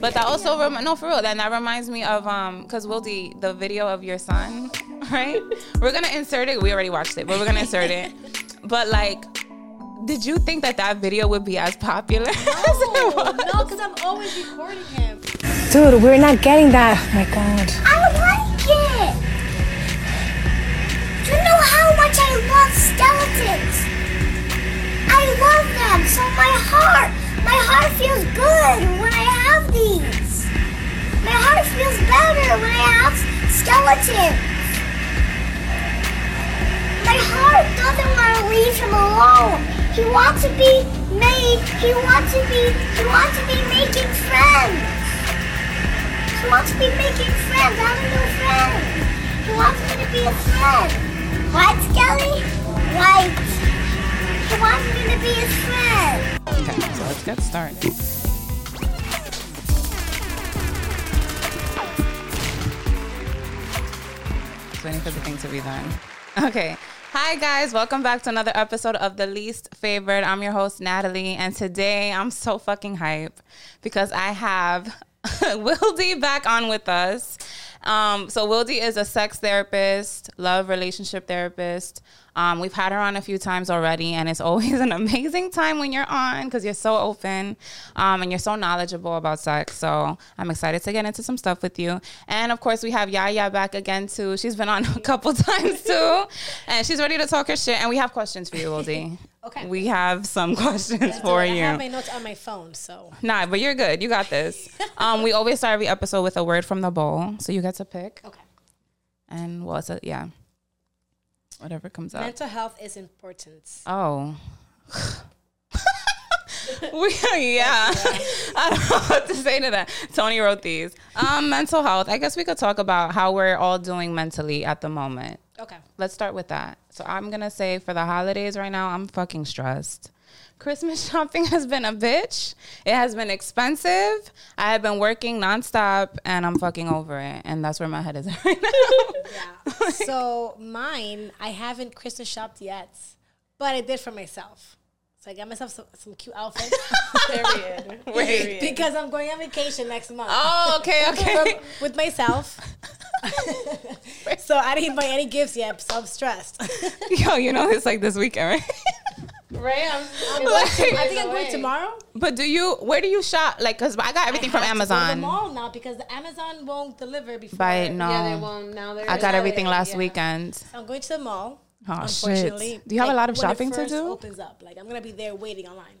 But that also rem- no for real. Then that reminds me of um because Wildy the video of your son, right? we're gonna insert it. We already watched it, but we're gonna insert it. But like, did you think that that video would be as popular? No, was? no, because I'm always recording him. Dude, we're not getting that. Oh my god. I like it. You know how much I love skeletons. I love them. So my heart, my heart feels good when I have these. My heart feels better when I have skeletons. My heart doesn't want to leave him alone. He wants to be made. He wants to be. He wants to be making friends. He wants to be making friends. I have a new friend. He wants me to be a friend. Right, Skelly? Right. He wants me to be his friend. Okay, so let's get started. Waiting for the thing to be done. Okay. Hi guys, welcome back to another episode of The Least Favored. I'm your host Natalie, and today I'm so fucking hype because I have Wildy back on with us. Um, so Wildy is a sex therapist, love relationship therapist. Um, we've had her on a few times already, and it's always an amazing time when you're on because you're so open um, and you're so knowledgeable about sex. So I'm excited to get into some stuff with you. And of course, we have Yaya back again too. She's been on a couple times too, and she's ready to talk her shit. And we have questions for you, Wildy. Okay. We have some questions for you. I have my notes on my phone, so Nah, but you're good. You got this. um, we always start every episode with a word from the bowl, so you get to pick. okay. And what's it? Yeah, whatever comes up. Mental health is important. Oh. we, yeah, I don't know what to say to that. Toni wrote these. Um, mental health. I guess we could talk about how we're all doing mentally at the moment. Okay. Let's start with that. So I'm gonna say for the holidays right now, I'm fucking stressed. Christmas shopping has been a bitch. It has been expensive. I have been working nonstop, and I'm fucking over it. And that's where my head is right now. Yeah. so mine, I haven't Christmas shopped yet, but I did for myself. So I got myself some, some cute outfits Period. Wait. because I'm going on vacation next month. Oh, okay, okay. With myself. so I didn't buy any gifts yet, so I'm stressed. Yo, you know it's like this weekend, right? Right? I'm, I'm Like- I think I'm going tomorrow. But do you? Where do you shop? Like, cause I got everything I from Amazon. to go to the mall now because the Amazon won't deliver before. By no, Yeah, they won't. Now I got everything yeah. last weekend. So I'm going to the mall. Oh unfortunately. shit! Do you have a lot of when it shopping to do? Opens up. Like I'm gonna be there waiting online.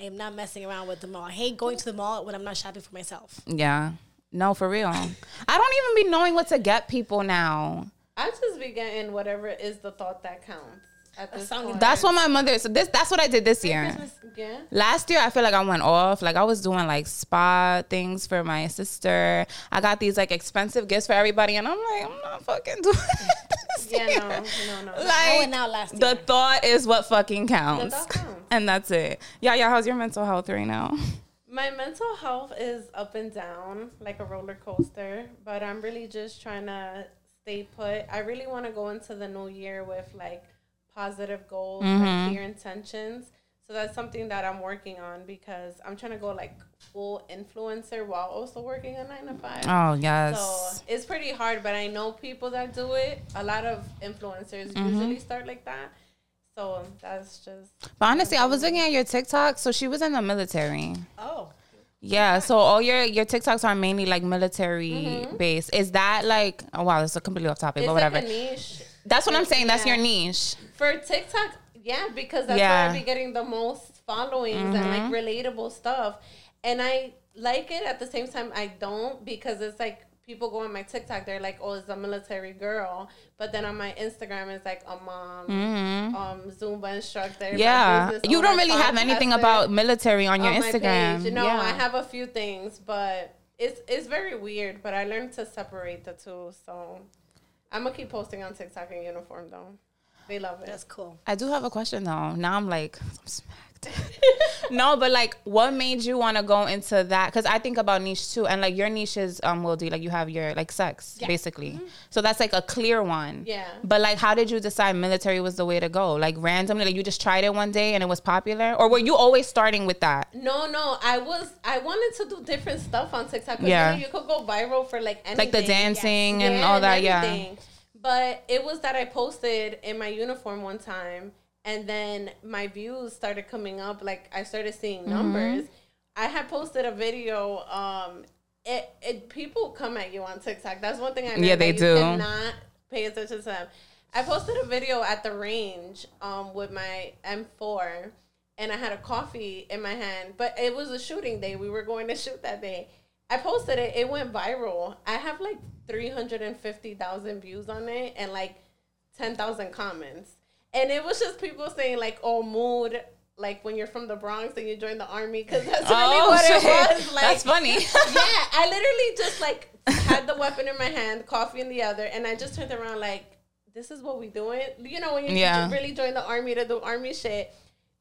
I am not messing around with the mall. I hate going to the mall when I'm not shopping for myself. Yeah. No, for real. I don't even be knowing what to get people now. I just be getting whatever is the thought that counts at this song. That's what my mother. So this. That's what I did this year. Yeah. Last year, I feel like I went off. Like I was doing like spa things for my sister. I got these like expensive gifts for everybody, and I'm like, I'm not fucking doing this. Yeah. year. No. No. No. Like went out last the thought is what fucking counts, thought counts. and that's it. Yeah, yeah. How's your mental health right now? My mental health is up and down like a roller coaster, but I'm really just trying to stay put. I really want to go into the new year with like positive goals and clear intentions. So that's something that I'm working on because I'm trying to go like full influencer while also working a nine to five. Oh yes. So it's pretty hard, but I know people that do it. A lot of influencers usually start like that. So that's just But honestly, I was looking at your TikTok. So she was in the military. Oh. Yeah. So all your your TikToks are mainly like military Mm-hmm. based. Is that like? Oh wow, that's a completely off topic. it's but like whatever. niche. that's what I'm saying. That's your niche. For TikTok, yeah, because that's Yeah. Mm-hmm. where I be getting the most followings and like relatable stuff. And I like it at the same time I don't because it's like people go on my TikTok, they're like, Oh, it's a military girl. But then on my Instagram it's like a mom, um, Zumba instructor. Mm-hmm. Yeah. You don't really have anything about military on your on my Instagram. page. No, yeah. I have a few things, but it's it's very weird. But I learned to separate the two, so I'm gonna keep posting on TikTok in uniform though. They love it. That's cool. I do have a question though. Now I'm like, I'm smacked. no, but like, what made you want to go into that? Because I think about niche too, and like your niche is um, will do like you have your like sex basically. So that's like a clear one. Yeah. But like, how did you decide military was the way to go? Like randomly, like you just tried it one day and it was popular, or were you always starting with that? No, no, I was I wanted to do different stuff on TikTok. 'cause, Yeah. you, know, you could go viral for like anything. Like the dancing and Yeah, all that. Yeah. But it was that I posted in my uniform one time, and then my views started coming up. Like I started seeing Mm-hmm. numbers. I had posted a video. Um, it, it people come at you on TikTok. That's one thing I. Yeah, they do. Cannot pay attention to them. I posted a video at the range um, with my M4 and I had a coffee in my hand, but it was a shooting day. We were going to shoot that day. I posted it. It went viral. I have like 350,000 views on it and like 10,000 comments. And it was just people saying like, "Oh, mood like when you're from the Bronx and you join the army cuz that's really Oh, what shit. it was like. That's funny. yeah, I literally just like had the weapon in my hand, coffee in the other, and I just turned around like, "This is what we doing." You know, when you Yeah. really join the army to do army shit,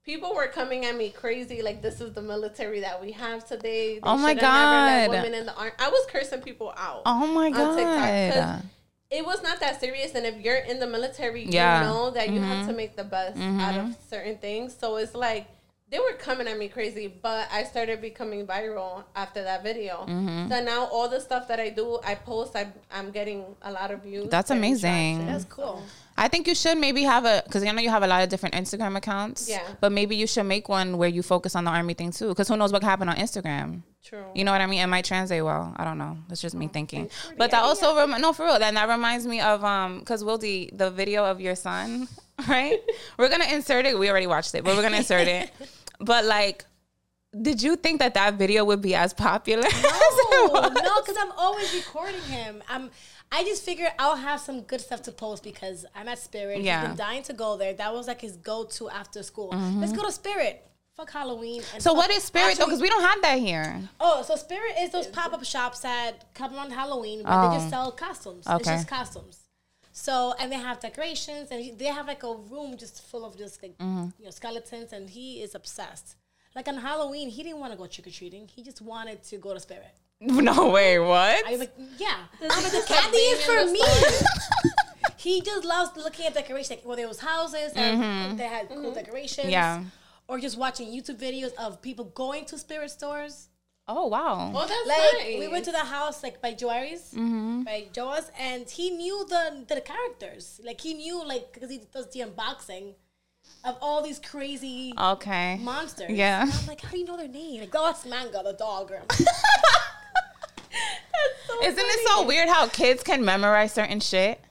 people were coming at me crazy. Like, "This is the military that we have today." They Oh my should have never let God. women in the army. I was cursing people out. oh my on TikTok, 'cause god. It was not that serious, and if you're in the military, you Yeah. know that you Mm-hmm. have to make the best out of certain things. So it's like they were coming at me crazy, but I started becoming viral after that video. Mm-hmm. So now all the stuff that I do, I post. I, I'm getting a lot of views. That's amazing. That's cool. I think you should maybe have a because I know you have a lot of different Instagram accounts. Yeah. But maybe you should make one where you focus on the army thing too, because who knows what could happen on Instagram. True. You know what I mean? It might translate well. I don't know. That's just Oh, me thinking. But that also rem- no for real. Then that reminds me of um because Wildy the video of your son, right? we're gonna insert it. We already watched it, but we're gonna insert it. But like, did you think that that video would be as popular? No, no, because I'm always recording him. I'm. I just figured I'll have some good stuff to post because I'm at Spirit. Yeah. Mm-hmm. He's been dying to go there. That was like his go-to after school. Let's go to Spirit. Fuck Halloween. So fuck- what is Spirit though? Because we don't have that here. Oh, so Spirit is those pop-up shops that come on Halloween where they Oh. just sell costumes. Okay. It's just costumes. So and they have decorations and they have like a room just full of just like Mm-hmm. you know skeletons and he is obsessed. Like on Halloween, he didn't want to go trick or treating. He just wanted to go to Spirit. No way. What? I was like, yeah, This I'm the just candy is for me. he just loves looking at decorations, like whether it was houses and they had cool decorations, Mm-hmm. Yeah. or just watching YouTube videos of people going to Spirit stores. Oh wow. Oh, that's Like nice. we went to the house like by Joaris, by Joas, and he knew the the characters. Like he knew like because he does the unboxing of all these crazy Okay. monsters. Yeah. And I'm like, how do you know their name? Like, oh, it's Manga, the dog. Isn't it so weird how kids can memorize certain shit?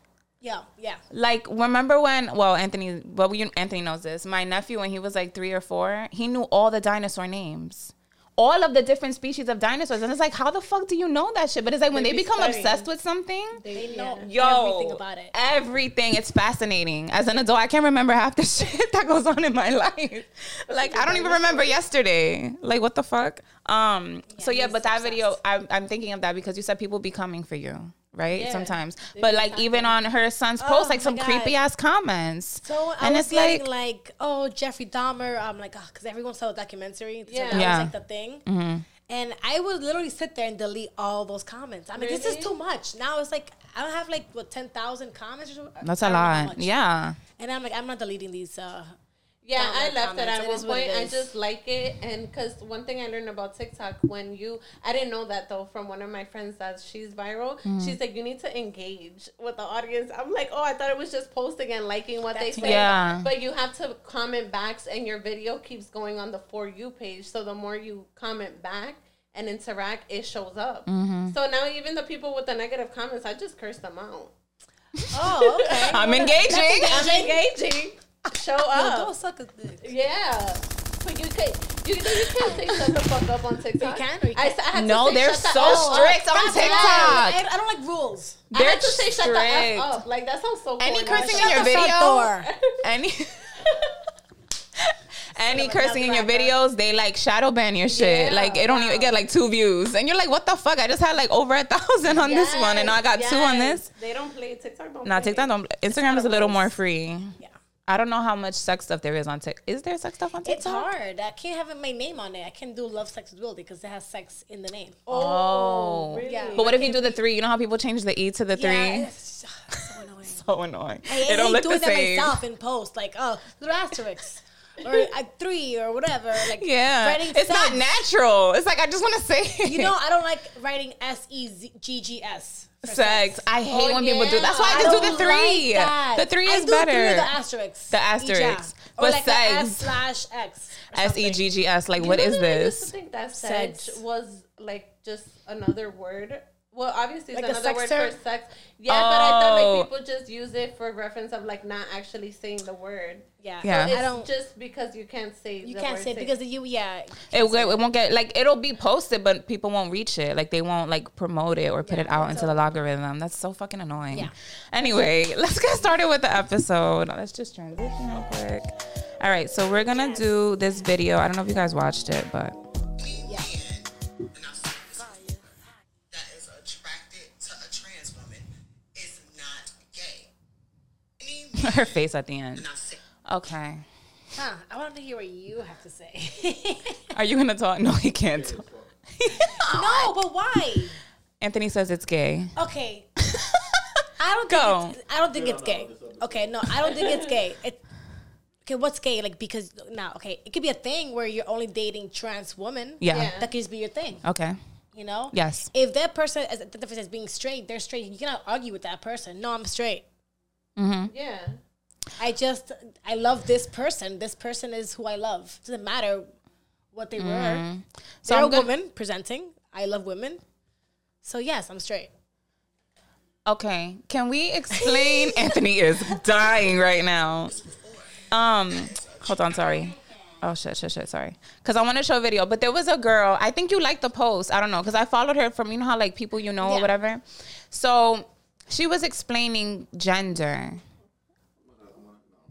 yeah, yeah. Like, remember when? Well, Anthony, well, you, Anthony knows this. My nephew, when he was like three or four, he knew all the dinosaur names, all of the different species of dinosaurs, and it's like, how the fuck do you know that shit? But it's like when They they be become studying. obsessed with something. They know Yo, everything about it. Everything. It's fascinating. As an adult, I can't remember half the shit that goes on in my life. Like I don't even remember yesterday. Like what the fuck? Um. so yeah, but that obsessed. video, I'm, I'm thinking of that because you said people be coming for you, right? Yeah, Sometimes, they but like even on her son's post, like some God. creepy ass comments. So I and was it's getting like, like, oh, Jeffrey Dahmer. I'm like, oh, because everyone saw the documentary. So Yeah. that Yeah. was like the thing. And I would literally sit there and delete all those comments. I'm like, this is too much. Now it's like, I don't have like, what, 10,000 comments? Or something? that's I a don't know how lot. Yeah. And I'm like, I'm not deleting these. Uh, Yeah, I left it at It one point. I just like it, and because one thing I learned about TikTok, when you, I didn't know that though from one of my friends that she's viral. Mm-hmm. She's like, you need to engage with the audience. I'm like, oh, I thought it was just posting and liking what That's they say. Yeah. But you have to comment backs, and your video keeps going on the for you page. So the more you comment back and interact, it shows up. Mm-hmm. So now even the people with the negative comments, I just curse them out. oh, okay. I'm engaging. I'm engaging. Show up. Yo, up. go suck a dick. Yeah. But you could you, you can't say shut the fuck up on TikTok. You can or you I, can't? s- I had to No, say they're shut the so up. strict on TikTok. I, I don't like rules. I They're had to say shut the F strict. up. Like that sounds so Any corny. cursing in your video? door. Any. Any Son cursing in your videos, they like shadow ban your shit. Yeah, like it don't even get like two views, and you're like, "What the fuck?" I just had like over a thousand on this one, and now I got two on this. They don't play TikTok. Don't Nah, play. TikTok don't. Instagram is a little more free. Yeah. I don't know how much sex stuff there is on TikTok. Is there sex stuff on TikTok? It's hard. I can't have my name on it. I can't do love, sex, with Wildy because it has sex in the name. Oh, oh. really? Yeah. But what if you do the three? You know how people change the E to the three? Yeah, it's so annoying. so annoying. I it hate don't look the doing that same. myself in post, like oh, little asterisks or a three or whatever. Like Yeah, writing it's not natural. It's like I just want to say it. You know, I don't like writing S E Z G G S. for sex. I hate Oh, when people do. That's why I I just do don't the three. like that. the three I is do The, three better. or the asterisks. The asterisks. Yeah. But or like sex. the S slash X. S e g g s. Like You what know is that I used to this? think that Sex. sex was like just another word. Well, obviously it's Like another word sexter? for sex. Yeah, but I thought Oh. like people oh. just use it for reference of like not actually saying the word. Yeah. Yeah. It's I don't. just because you can't say. You the can't word say it because you. Yeah. It, it won't get like it'll be posted, but people won't reach it. Like they won't like promote it or put Yeah, it out it's into the a- logarithm. That's so fucking annoying. Yeah. Anyway, let's get started with the episode. Let's just transition real quick. All right, so we're gonna do this video. I don't know if you guys watched it, but her face at the end. and I say, Okay. Huh. I want to hear what you have to say. Are you gonna talk? No, he can't talk. no, but why? Anthony says it's gay. Okay. I don't Go. think it's, I don't think it's gay. Okay, no, I don't think it's gay. It, okay, what's gay? Like because now, okay, it could be a thing where you're only dating trans women. Yeah. Yeah. That could just be your thing. Okay. You know. Yes. If that person is the difference is being straight, they're straight. You cannot argue with that person. No, I'm straight. Yeah. I just I love this person. This person is who I love. Doesn't matter what they were. So They're I'm a woman presenting. I love women. So yes, I'm straight. Okay. Can we explain? Anthony is dying right now. Um, hold on. Sorry. Oh shit, shit, shit. Sorry. Because I want to show a video, but there was a girl. I think you liked the post. I don't know because I followed her from you know how like people you know or whatever. So she was explaining gender.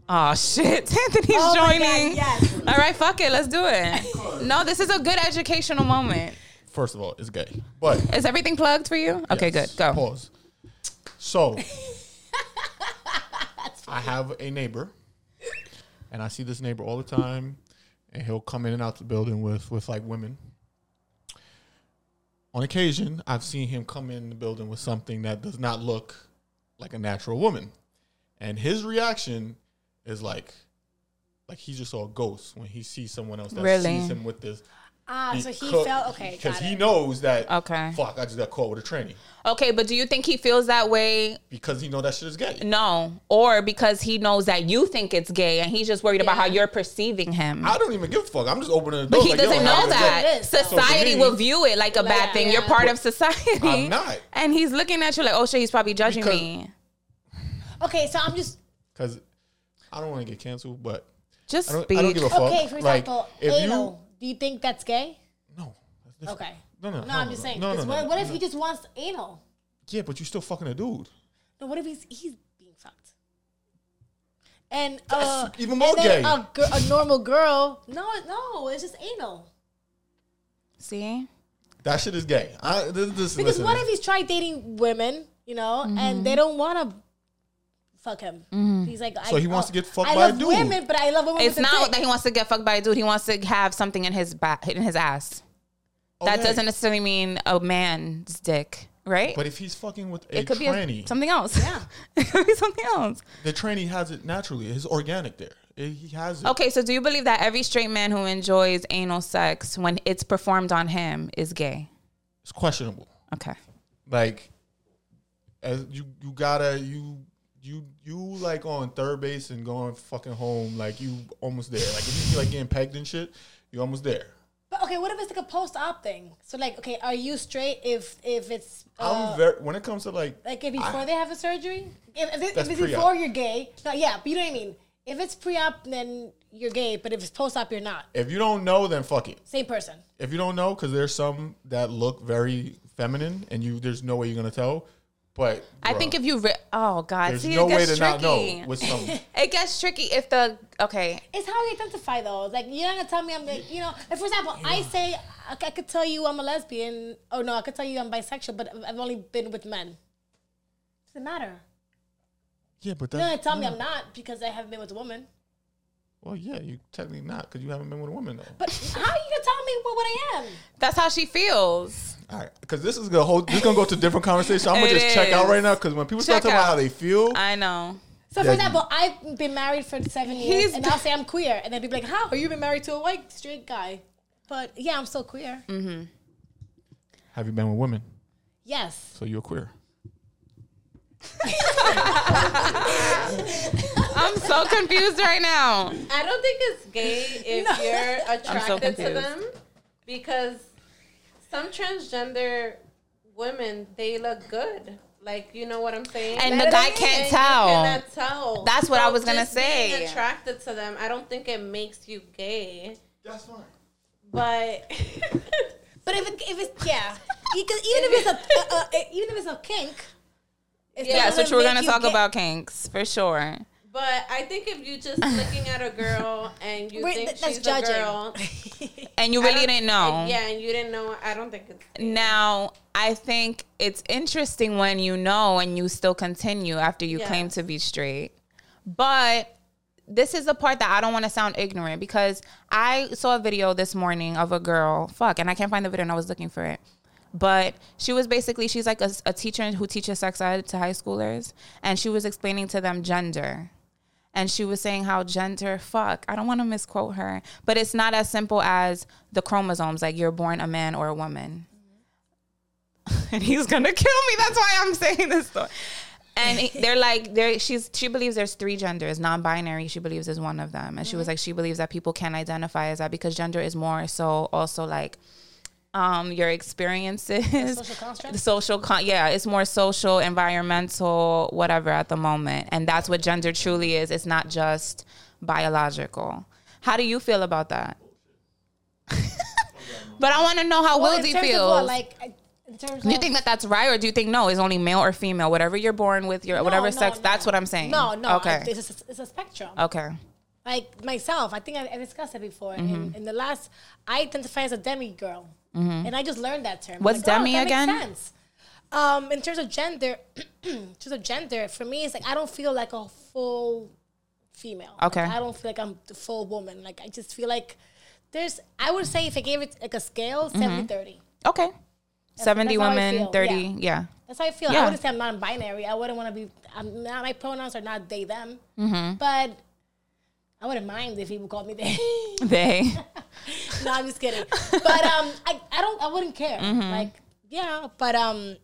Oh shit, Anthony's Oh my God, joining. yes. All right, fuck it, let's do it. No, this is a good educational moment. First of all, it's gay. But Is everything plugged for you? Okay, yes, good. Go. Pause. So I have a neighbor, and I see this neighbor all the time, and he'll come in and out the building with with like women. On occasion, I've seen him come in the building with something that does not look like a natural woman, and his reaction is like, like he just saw a ghost when he sees someone else that Really? sees him with this. Ah, so he felt okay. because he knows that. Okay. Fuck! I just got caught with a tranny Okay, but do you think he feels that way? because he know that shit is gay. No, or because he knows that you think it's gay and he's just worried about how you're perceiving him. I don't even give a fuck. I'm just opening the But door. he like, yo, doesn't know that. it is, though. Society So me- will view it like a bad thing. You're yeah. part of society. I'm not. And he's looking at you like, oh shit, he's probably judging Because- me. Okay, so I'm just Because I don't want to get canceled, but Just I don't, speak. I don't give a fuck. okay. For Like, example, if anal. Do you think that's gay? no, that's different. Okay. No, no, No, no, I'm no, just no. saying. No, 'cause no, what, no, what if no. he just wants anal? Yeah, but you're still fucking a dude. No, what if he's he's being fucked? And uh, That's even more and then gay. A, gir- a normal girl. No, no, it's just anal. See? That shit is gay. I, this, this, Because listen, what if he's tried dating women, you know, and they don't want to fuck him? Mm-hmm. He's like, So I, he wants oh, to get fucked I by a love dude. women, but I love women. It's with a not dick. that he wants to get fucked by a dude. He wants to have something in his back, in his ass. That doesn't necessarily mean a man's dick, right? But if he's fucking with a it could tranny, be a, something else. Yeah, it could be something else. the tranny has it naturally. It's organic there. It- he has it. Okay, so do you believe that every straight man who enjoys anal sex when it's performed on him is gay? It's questionable. Okay. like as you you gotta you you you like on third base and going fucking home like you almost there like if you feel like getting pegged and shit you almost there But okay, what if it's like a post-op thing? So like, okay, are you straight if if it's uh, i'm very when it comes to like like if before I- they have a surgery? If, if, it- if it's pre-op. before you're gay, no, yeah, but you know what I mean. If it's pre-op, then you're gay. But if it's post-op, you're not. if you don't know then fuck it Same person. if you don't know because there's some that look very feminine and you there's no way you're gonna tell but I bruh, think if you, re- oh God, there's see, no it way gets to not tricky. know with some it gets tricky if the okay. It's how you identify though. Like you're not gonna tell me I'm like you know. Like, for example, I say I, I could tell you I'm a lesbian. Oh no, I could tell you I'm bisexual, but I've only been with men. Doesn't matter. Yeah, but You're that's gonna tell me. I'm not because I haven't been with a woman. Well, yeah, you technically not because you haven't been with a woman though. But how are you gonna tell me what, what I am? That's how she feels. All right, because this is gonna whole this is gonna go to different conversation. I'm gonna It just check out is. right now because when people start Check talking about out. how they feel, I know. So, Yeah, for you- example, I've been married for seven years, He's and I'll say I'm queer, and then people be like, "How? Are you been married to a white straight guy?" But yeah, I'm still queer. Mm. have you been with women? Yes. So you're queer. I'm so confused right now. I don't think it's gay if you're attracted to confused. them because some transgender women they look good. Like you know what I'm saying? And the guy can't you tell. cannot tell. That's what I was gonna just being say. attracted to them, I don't think it makes you gay. That's fine. But But if it, if it's yeah, because even if it's a uh, uh, even if it's a kink, it's Yeah, not Yes, we're gonna talk gay. about kinks for sure. But I think if you're just looking at a girl and you Wait, think th- she's judging. a girl, And you really didn't know. Yeah, and you didn't know. I don't think it's gay. Now, I think it's interesting when you know and you still continue after you Yes. claim to be straight. But this is the part that I don't want to sound ignorant because I saw a video this morning of a girl, fuck, and I can't find the video and I was looking for it. But she was basically, she's like a, a teacher who teaches sex ed to high schoolers, and she was explaining to them gender. And she was saying how gender, fuck, I don't want to misquote her, but it's not as simple as the chromosomes, like you're born a man or a woman and he's gonna kill me. That's why I'm saying this story. And they're like, they're she's she believes there's three genders. Non-binary, she believes is one of them. And she was mm-hmm. like, she believes that people can identify as that because gender is more so also like um your experiences, social construct? the social con- yeah, it's more social, environmental, whatever at the moment. And that's what gender truly is. It's not just biological. How do you feel about that? but I want to know how Well, Wildy feels. what, like I- in terms Do you think that that's right, or do you think no? It's only male or female, whatever you're born with, your No, whatever no, sex. no. That's what I'm saying. No, no. Okay. It's a, it's a spectrum. okay. Like myself, I think I, I discussed it before. Mm-hmm. In, in the last, I identify as a demi girl, and I just learned that term. What's Like, oh, demi makes again? Um, in terms of gender, in terms of gender, for me, it's like I don't feel like a full female. Like, Okay. I don't feel like I'm the full woman. Like I just feel like there's. I would say if I gave it like a scale, Mm-hmm. 70 30. Okay. Seventy that's women, thirty. yeah. Yeah. That's how I feel. Yeah. I wouldn't say I'm non-binary. I wouldn't want to be. I'm not. My pronouns are not they them. Mm-hmm. But I wouldn't mind if people called me they. They. no, I'm just kidding. But um, I, I don't. I wouldn't care. Mm-hmm. Like yeah, but um,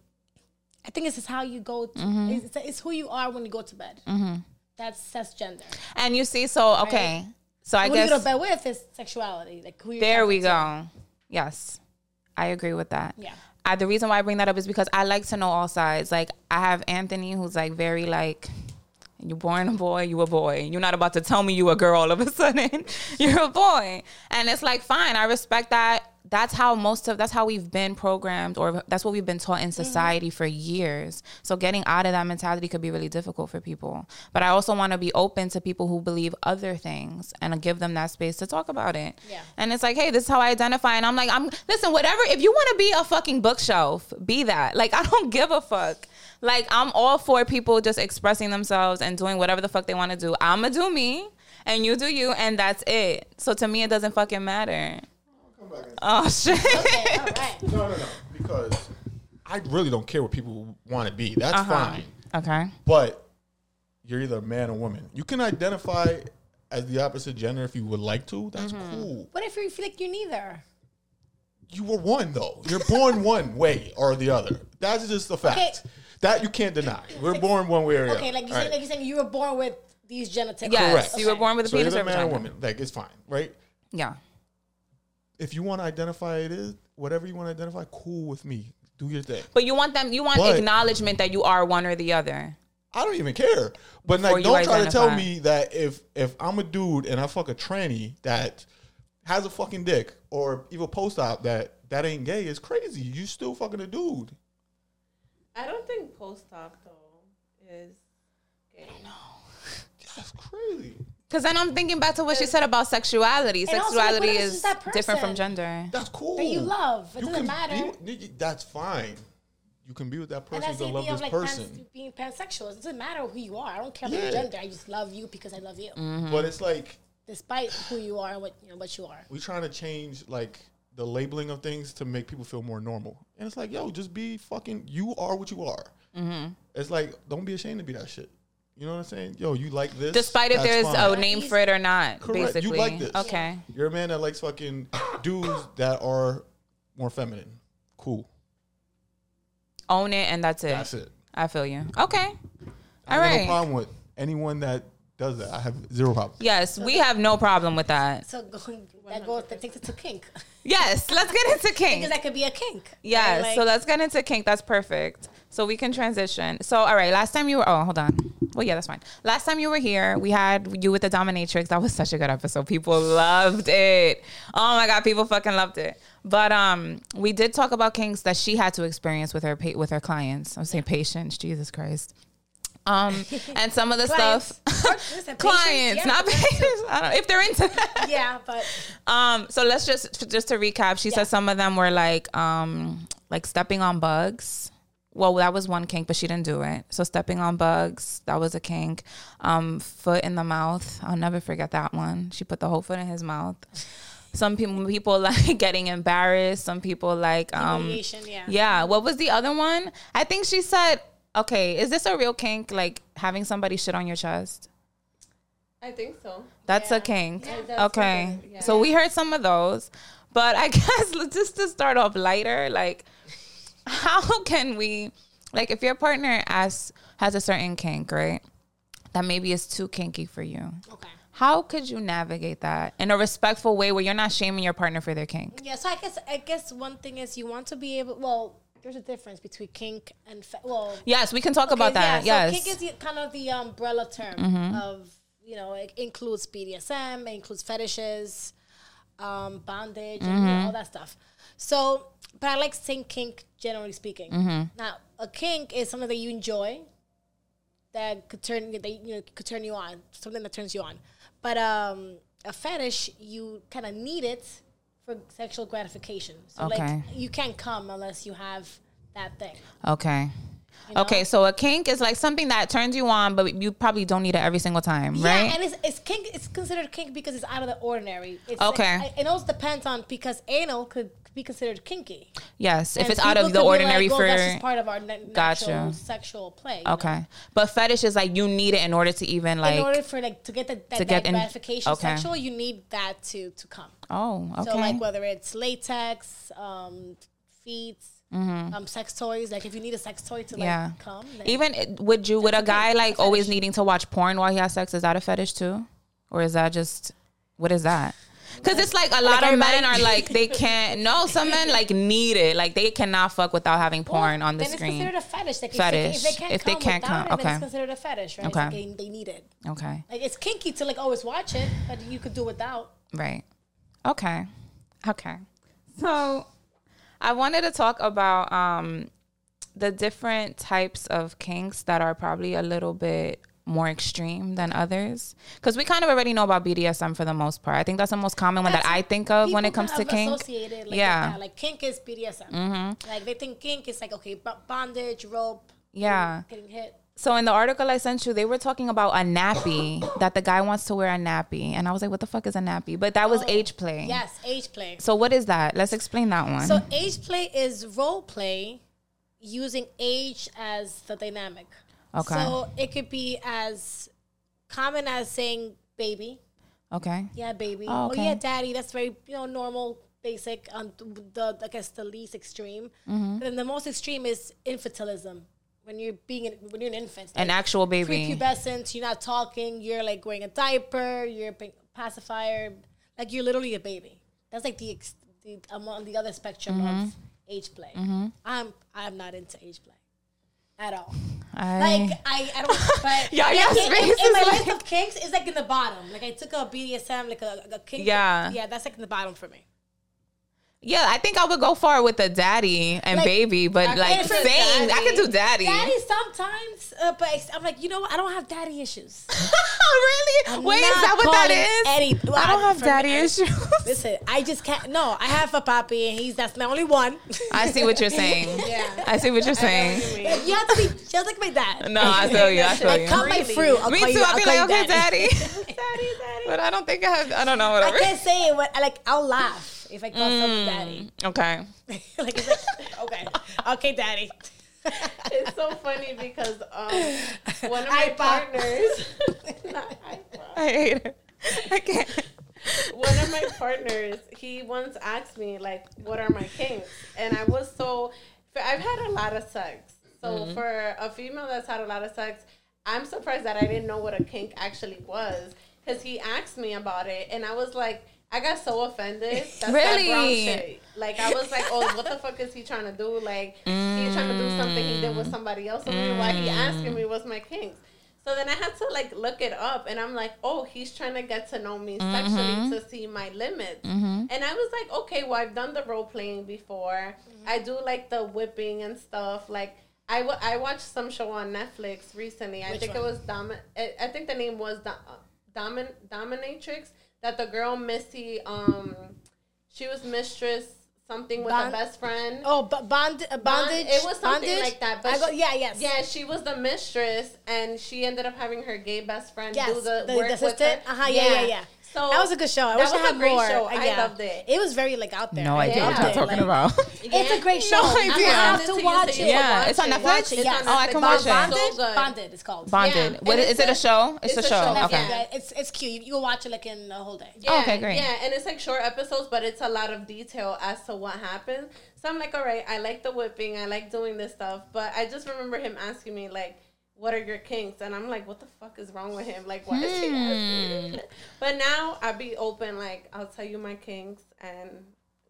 I think it's just how you go. To, Mm-hmm. it's, it's who you are when you go to bed. That's that's gender. and you see, so okay. So I who you guess go to bed with is sexuality. Like who there we talking go. Yes, I agree with that. Yeah. I, the reason why I bring that up is because I like to know all sides. Like I have Anthony, who's like very like, you born a boy, you a boy. You're not about to tell me you a girl all of a sudden. You're a boy, and it's like fine. I respect that. That's how most of that's how we've been programmed, or that's what we've been taught in Mm-hmm. society for years. So getting out of that mentality could be really difficult for people. But I also want to be open to people who believe other things and give them that space to talk about it. Yeah. And it's like, hey, this is how I identify. And I'm like, I'm listen, whatever. If you want to be a fucking bookshelf, be that. Like, I don't give a fuck. Like, I'm all for people just expressing themselves and doing whatever the fuck they want to do. I'ma do me, and you do you, and that's it. So to me, it doesn't fucking matter. Oh shit. Okay, all right. No, no, no. Because I really don't care what people want to be. That's Uh-huh. fine. Okay. But you're either a man or woman. You can identify as the opposite gender if you would like to. That's Mm-hmm. cool. What if you feel like you're neither? You were one though. You're born one way or the other. That's just a fact. Okay. That you can't deny. We're born one way or the other. Okay, like you All said, right. like you're saying, you were born with these genetics. Yes. Correct. You were born with a so penis either or man or vagina. woman. Like it's fine, right? Yeah. If you want to identify it is whatever you want to identify, cool with me. Do your thing. But you want them. You want But- acknowledgement that you are one or the other. I don't even care. But Before like, don't try to tell me that if if I'm a dude and I fuck a tranny that has a fucking dick or even post op that that ain't gay is crazy. You still fucking a dude. I don't think post op though is gay. That's crazy. Because then I'm thinking back to what she said about sexuality. And Sexuality like, what is different from gender. That's cool. That you love. It doesn't matter. be- that's fine. you can be with that person. And person. that's the You can love idea this of like person. pans, being pansexual. It doesn't matter who you are. I don't care about Yeah. your gender. I just love you because I love you, mm-hmm. But it's like despite who you are and what you know what you are. we trying to change like the labeling of things to make people feel more normal. And it's like, yo, just be fucking. You are what you are. Mm-hmm. It's like, don't be ashamed to be that shit. You know what I'm saying? Yo, you like this. Despite if there's fine. a name for it or not, Correct. You basically. like this. Okay. You're a man that likes fucking dudes that are more feminine. Cool. Own it and that's it. That's it. I feel you. Okay. I All have right. no problem with anyone that does that. I have zero problem. Yes, we have no problem with that. So going that goes that takes it to kink Yes, let's get into kink. because that could be a kink. Yes, Right? so let's get into kink. That's perfect. So we can transition. So, all right, last time you were, oh, hold on. Well, yeah, that's fine. Last time you were here, we had you with the dominatrix. That was such a good episode. People loved it. Oh my god, people fucking loved it. But um, we did talk about kinks that she had to experience with her pa- with her clients. I'm saying patients. Jesus Christ. Um, and some of the Clients. stuff, Listen, clients, patients, yeah, not patients. I don't, if they're into that. yeah, but Um, so let's just just to recap. She Yeah. said some of them were like um like stepping on bugs. Well, that was one kink, but she didn't do it. So stepping on bugs, that was a kink. Um, foot in the mouth. I'll never forget that one. She put the whole foot in his mouth. Some people people like getting embarrassed. Some people like um yeah. yeah. What was the other one? I think she said, okay, is this a real kink? Like having somebody shit on your chest? I think so. That's a kink. Yeah, that's okay. something, yeah. So we heard some of those. But I guess let's just to start off lighter, like how can we like if your partner has has a certain kink, right? That maybe is too kinky for you. Okay. How could you navigate that in a respectful way where you're not shaming your partner for their kink? Yeah, so I guess I guess one thing is you want to be able. Well, there's a difference between kink and fe- well. Yes, we can talk okay, about that. Yeah, yes. So kink is the- kind of the umbrella term Mm-hmm. of you know it includes BDSM, it includes fetishes, um, bondage, and you Mm-hmm. know, all that stuff. So, but I like saying kink generally speaking. Mm-hmm. Now, a kink is something that you enjoy that could turn that you know could turn you on, something that turns you on. But um, a fetish, you kind of need it for sexual gratification. So Okay. like you can't come unless you have that thing. okay. you know? Okay, so a kink is like something that turns you on, but you probably don't need it every single time, right? Yeah, and it's, it's kink. It's considered kink because it's out of the ordinary. It's Okay. It also depends on because anal could be considered kinky. yes, if it's out of the ordinary like, well, for that's just part of our na- Gotcha. natural sexual play. you know? Okay, but fetish is like you need it in order to even like. in order for like to get the, that, to that get in- gratification okay. sexual, you need that to to come. oh, okay. So like whether it's latex, um, feet, um, sex toys. Like if you need a sex toy to like Mm-hmm. yeah. come, Even would you with a guy like a always needing to watch porn while he has sex? Is that a fetish too, or is that just what is that? Because it's like a lot of men are like they can't. No, some men like need it. Like they cannot fuck without having porn Well, on the then screen. It's considered a fetish. Like Fetish. If they, if they can't If they come can't come, it, then okay. it's considered a fetish, right? It's Okay. like they, they need it. okay, Like it's kinky to like always watch it, but you could do without. right. Okay, okay. So I wanted to talk about um the different types of kinks that are probably a little bit more extreme than others because we kind of already know about BDSM for the most part. I think that's the most common one that That's- I think of when it comes to kind of kink. associated, like, Yeah. Mm-hmm. yeah, like kink is BDSM. Like they think kink is like okay, bondage, rope, Yeah. getting hit. So in the article I sent you, they were talking about a nappy that the guy wants to wear a nappy, and I was like, "What the fuck is a nappy?" But that was Oh, age play. Yes, age play. So what is that? Let's explain that one. So age play is role play using age as the dynamic. Okay. So it could be as common as saying baby. okay. Yeah, baby. Oh, Oh, yeah, daddy. That's very you know normal, basic. On the I guess the least extreme. Mm-hmm. But then the most extreme is infantilism. When you're being an- when you're an infant, An actual baby. prepubescent. You're not talking. You're like wearing a diaper. You're being pacifier. Like you're literally a baby. That's like the, ex- the I'm on the other spectrum Mm-hmm. of age play. I'm I'm not into age play at all. I, Like I, I don't. But Yeah, like, your in, face in, in my is list of kinks, is like in the bottom. Like I took a BDSM, like a, a kink. Yeah. yeah, that's like in the bottom for me. yeah, I think I would go far with a daddy and Like, baby, but I- like saying I could do daddy. Daddy sometimes, uh, but I'm like, you know what? I don't have daddy issues. really? Wait, is that what that is? Any, well, I don't have daddy me- issues. Listen, I just can't. No, I have a puppy, and he's that's my only one. I see what you're saying. Yeah. I see what you're saying. you have to be just like my dad. No, I feel you. I feel Like, you. cut my fruit. I'll Me call too. You, I'll be call like, okay, daddy. daddy, daddy. But I don't think I have. I don't know. I can't say it. When, like I'll laugh if I call Mm. someone daddy. Okay. like, like okay, okay, daddy. It's so funny because um, one of my Pop. partners, Not hi, I hate it. I can't. One of my partners, he once asked me like, "What are my kinks?" And I was so, I've had a lot of sex. So Mm-hmm. for a female that's had a lot of sex, I'm surprised that I didn't know what a kink actually was because he asked me about it, and I was like. I got so offended. That's that Really? shit. Like I was like, "Oh, what the fuck is he trying to do? Like he's trying to do something he did with somebody else." So why he asking me what's my kinks? So then I had to like look it up, and I'm like, oh, he's trying to get to know me sexually mm-hmm. to see my limits. Mm-hmm. And I was like, okay, well, I've done the role playing before. Mm-hmm. I do like the whipping and stuff. Like I, w- I watched some show on Netflix recently. I think one? it was Dom. I I think the name was Do- Domin- Dominatrix. That the girl Missy, um, she was mistress something with Bond- a best friend. Oh, but bond, uh, bondage. It was something bondage? like that. But I go, yeah, yes. Yeah, she was the mistress, and she ended up having her gay best friend Yes, do the, the, work the with her. Uh huh. Yeah, yeah, yeah. So that was a good show. I that wish I was had a great more. show. I yeah. loved it. It was very like out there. No I idea what Yeah. you're talking like- about. It's a great show. No I'm idea. gonna have to watch it. Yeah, it's on. Netflix? Watch it, It's yes. on Oh, I can watch it. Bondage. So. Bonded. It's called. Bonded. Yeah, What and is, is it a show? It's, it's a a show. show, Okay. Yeah, it's it's cute. You, you can watch it like in a whole day. Yeah, Okay, great. Yeah, and it's like short episodes, but it's a lot of detail as to what happened. So I'm like, all right, I like the whipping, I like doing this stuff, but I just remember him asking me like, "What are your kinks?" And I'm like, "What the fuck is wrong with him? Like, why is he asking?" Hmm. But now I'll be open, like I'll tell you my kinks, and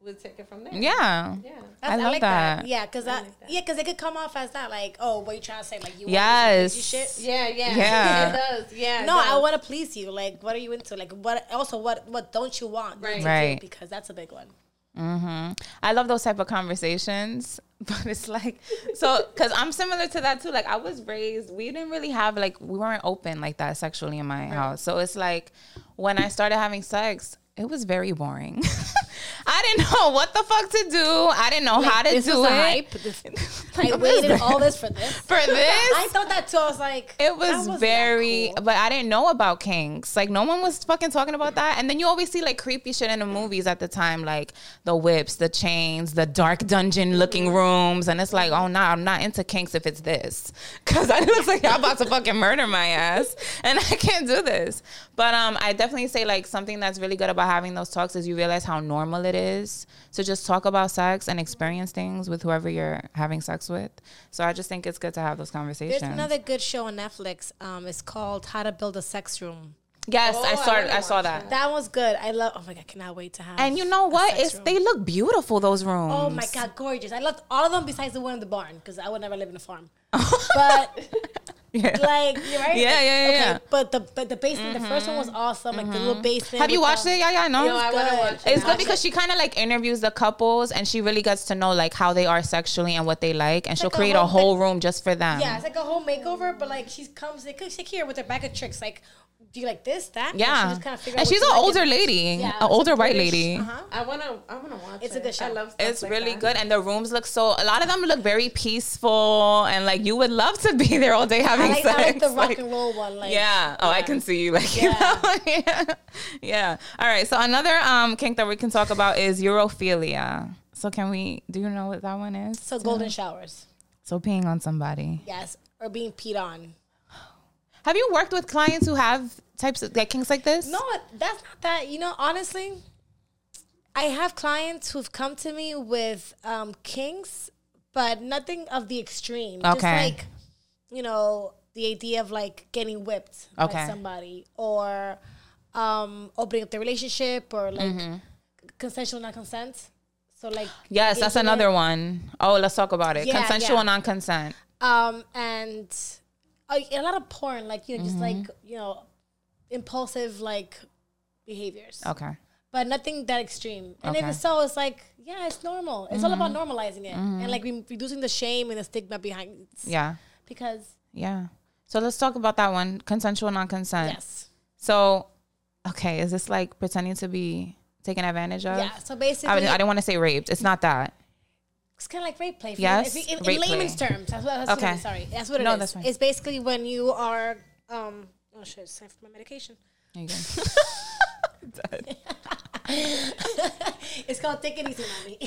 we'll take it from there. Yeah. yeah. That's, I love like that. Yeah, because I that, like yeah, because it could come off as that, like, oh, what you trying to say? Like, you Yes. want me to do shit? Yeah, yeah, Yeah. it does. Yeah, it No, I want to please you. Like, what are you into? Like, what? Also, what? What don't you want? Right. to do? Right. Because that's a big one. Mm-hmm. I love those type of conversations, but it's like so because I'm similar to that too. Like I was raised, we didn't really have like we weren't open like that sexually in my house. So it's like when I started having sex, it was very boring. I didn't know what the fuck to do. I didn't know how to this do was it. hype. This, I waited all this for this. For this, I thought that too. I was like, It was that very, cool. but I didn't know about kinks. Like no one was fucking talking about that. And then you always see like creepy shit in the movies at the time, like the whips, the chains, the dark dungeon looking rooms, and it's like, oh no, I'm not into kinks if it's this, because it looks like y'all about to fucking murder my ass, and I can't do this. But um, I definitely say like something that's really good about having those talks is you realize how normal it is to just talk about sex and experience things with whoever you're having sex with. So I just think it's good to have those conversations. There's another good show on Netflix. Um, it's called How to Build a Sex Room. Yes, Oh, I I saw. wanna I, saw watch that. That was good. I love. Oh my god, I cannot wait to have. And you know what? It's room. they look beautiful. Those rooms. Oh my god, gorgeous! I loved all of them besides the one in the barn because I would never live in a farm. but Yeah. like, you're right. Yeah, Like, yeah, yeah, yeah. But the but the basement, the first one was mm-hmm. awesome. Like the little mm-hmm. basement. Have you watched the- it? Yeah, yeah, no. No, I want to good. watch it. it's now. good because she kind of like interviews the couples and she really gets to know like how they are sexually and what they like, and she'll like a create a whole whole room just for them. Yeah, it's like a whole makeover, but like she comes, they could sit here with her bag of tricks. Like, do you like this, that? Yeah. she just kind of and she's an you like older lady, Yeah, an older white lady. uh-huh. I wanna, I wanna watch It's it. a good show. I love. Stuff It's like really that. good, and the rooms look so. A lot of them look very peaceful, and like you would love to be there all day I having like, sex. I like the rock like- and roll one. Like, yeah. Oh, I can see you like Yeah. yeah. yeah. Yeah. All right. So another um kink that we can talk about is Urophilia. So can we? Do you know what that one is? So golden showers, So peeing on somebody. yes, or being peed on. Have you worked with clients who have types of like kinks like this? No, that's not that. You know, honestly, I have clients who've come to me with um, kinks, but nothing of the extreme. Just Okay. like, you know, the idea of like getting whipped by somebody or um, opening up the relationship or like Mm-hmm. consensual non consent. So like Yes, that's another it. one. Oh, let's talk about it. Yeah, Consensual yeah. non-consent. Um, and a lot of porn, like you know, just Mm-hmm. like you know, impulsive like behaviors. Okay. but nothing that extreme. And if Okay. it's so, it's like, yeah, it's normal. It's all about normalizing it and like re- reducing the shame and the stigma behind it. Yeah. Because Yeah. So let's talk about that one. Consensual non-consent. Yes. So, okay, is this like pretending to be taken advantage of? Yeah. So basically, I, I don't want to say raped. It's not that. It's kind of like rape play. Yes, in, rape in layman's play. terms, that's what that's Okay. what Sorry, that's what it is. No, that's fine. It's basically when you are. Um, oh shit! It's time for my medication. There you go. It's called Take It Easy, mommy.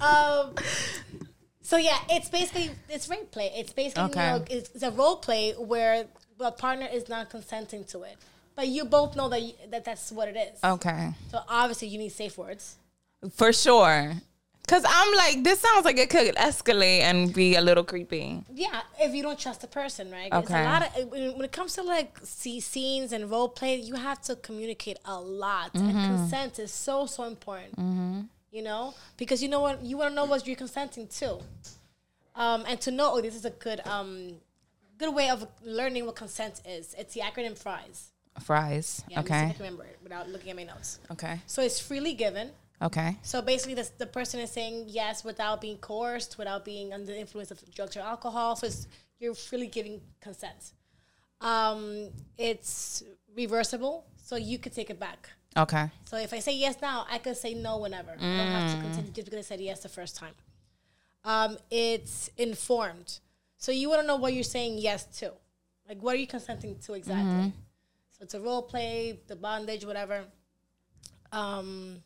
um. So yeah, it's basically it's rape play. It's basically Okay. you know, it's, it's a role play where the partner is not consenting to it, but you both know that you, that that's what it is. okay. So obviously you need safe words. For sure. Cause I'm like, this sounds like it could escalate and be a little creepy. Yeah, if you don't trust the person, right? It's Okay. a lot of when it comes to like see scenes and role play, you have to communicate a lot, Mm-hmm. and consent is so so important. You know, because you know what you want to know what you're consenting to, um, and to know oh, this is a good um, good way of learning what consent is. It's the acronym FRIES. Fries. Yeah, let me see if I okay. can remember it without looking at my notes. Okay. So it's freely given. Okay. So basically, the, the person is saying yes without being coerced, without being under the influence of drugs or alcohol. So it's, you're freely giving consent. Um, it's reversible, so you could take it back. Okay. So if I say yes now, I could say no whenever. I don't have to continue just because I said yes the first time. Um, it's informed, so you want to know what you're saying yes to. Like, what are you consenting to exactly? So it's a role play, the bondage, whatever. Um,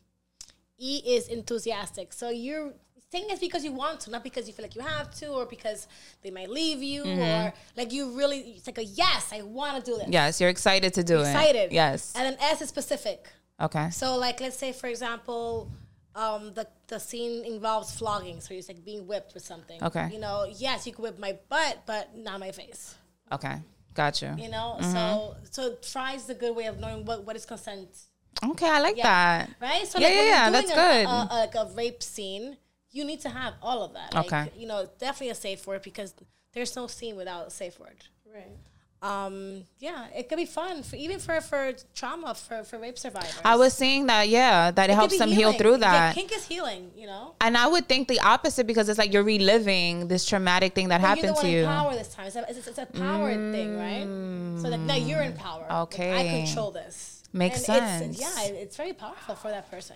E is enthusiastic. So you're saying yes because you want to, not because you feel like you have to, or because they might leave you, or like you really. It's like a yes, I want to do this. Yes, you're excited to do it. Excited. Yes. And then S is specific. Okay. So like let's say for example, um, the the scene involves flogging, so it's like being whipped with something. Okay. You know, yes, you could whip my butt, but not my face. Okay. Got you. You know, Mm-hmm. so so FRIES the good way of knowing what what is consent, Okay, I like Yeah. that. right? So Yeah, like yeah, yeah, that's a, good. A, a, like a rape scene, you need to have all of that. Like, Okay. You know, definitely a safe word because there's no scene without a safe word. Right. Um, yeah, it could be fun for even for for trauma for for rape survivors. I was seeing that, yeah, that it, It helps them heal healing. through Yeah, that. kink is healing, you know. and I would think the opposite because it's like you're reliving this traumatic thing that But happened to you. in power this time. It's a, it's, it's a power thing, right? So that now you're in power. Like, I control this. Makes And sense. It's, yeah, it's very powerful for that person.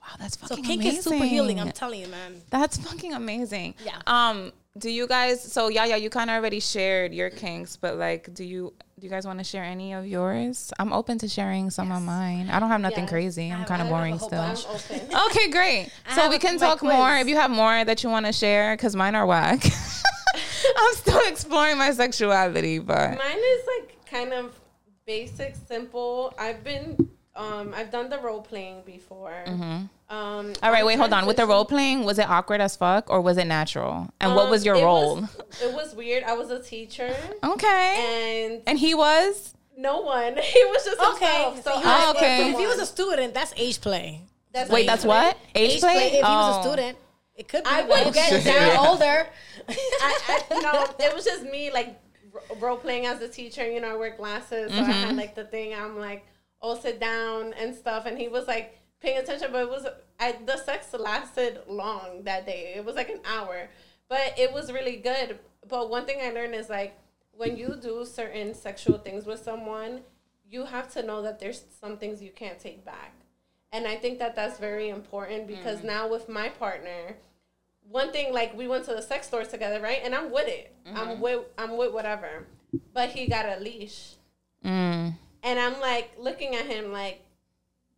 Wow, that's fucking amazing. So kink amazing. is super healing. I'm telling you, man. That's fucking amazing. Yeah. Um, do you guys? So yeah, yeah, you kind of already shared your kinks, but like, do you do you guys want to share any of yours? I'm open to sharing some of mine. I don't have nothing Yes. crazy. I'm kind of boring still. bunch. I'm open. Okay, great. So we can my talk quiz. more if you have more that you want to share, because mine are whack. I'm still exploring my sexuality, but Mine is like kind of basic, simple. I've been, um, I've done the role playing before. Um, Mm-hmm. all right. Wait, hold on. With the role playing, was it awkward as fuck, or was it natural? And what was your Um, it role? Was, it was weird. I was a teacher, okay. and And he was. no one. He was just Okay. himself. So so Oh, okay. If he was a student, that's age play. That's Wait, age that's play. what age, Age play? play. If he was Oh. a student, it could be. I when would you get shit. down older. I, I, no, it was just me like role playing as a teacher. You know, I wear glasses, so I had like the thing. I'm like, oh, sit down and stuff, and he was like paying attention. But it was I the sex lasted long that day. It was like an hour, but it was really good. But one thing I learned is like when you do certain sexual things with someone, you have to know that there's some things you can't take back. And I think that that's very important because now with my partner, one thing like we went to the sex store together, right? And I'm with it. I'm with I'm with whatever. But he got a leash. Mm. And I'm like looking at him like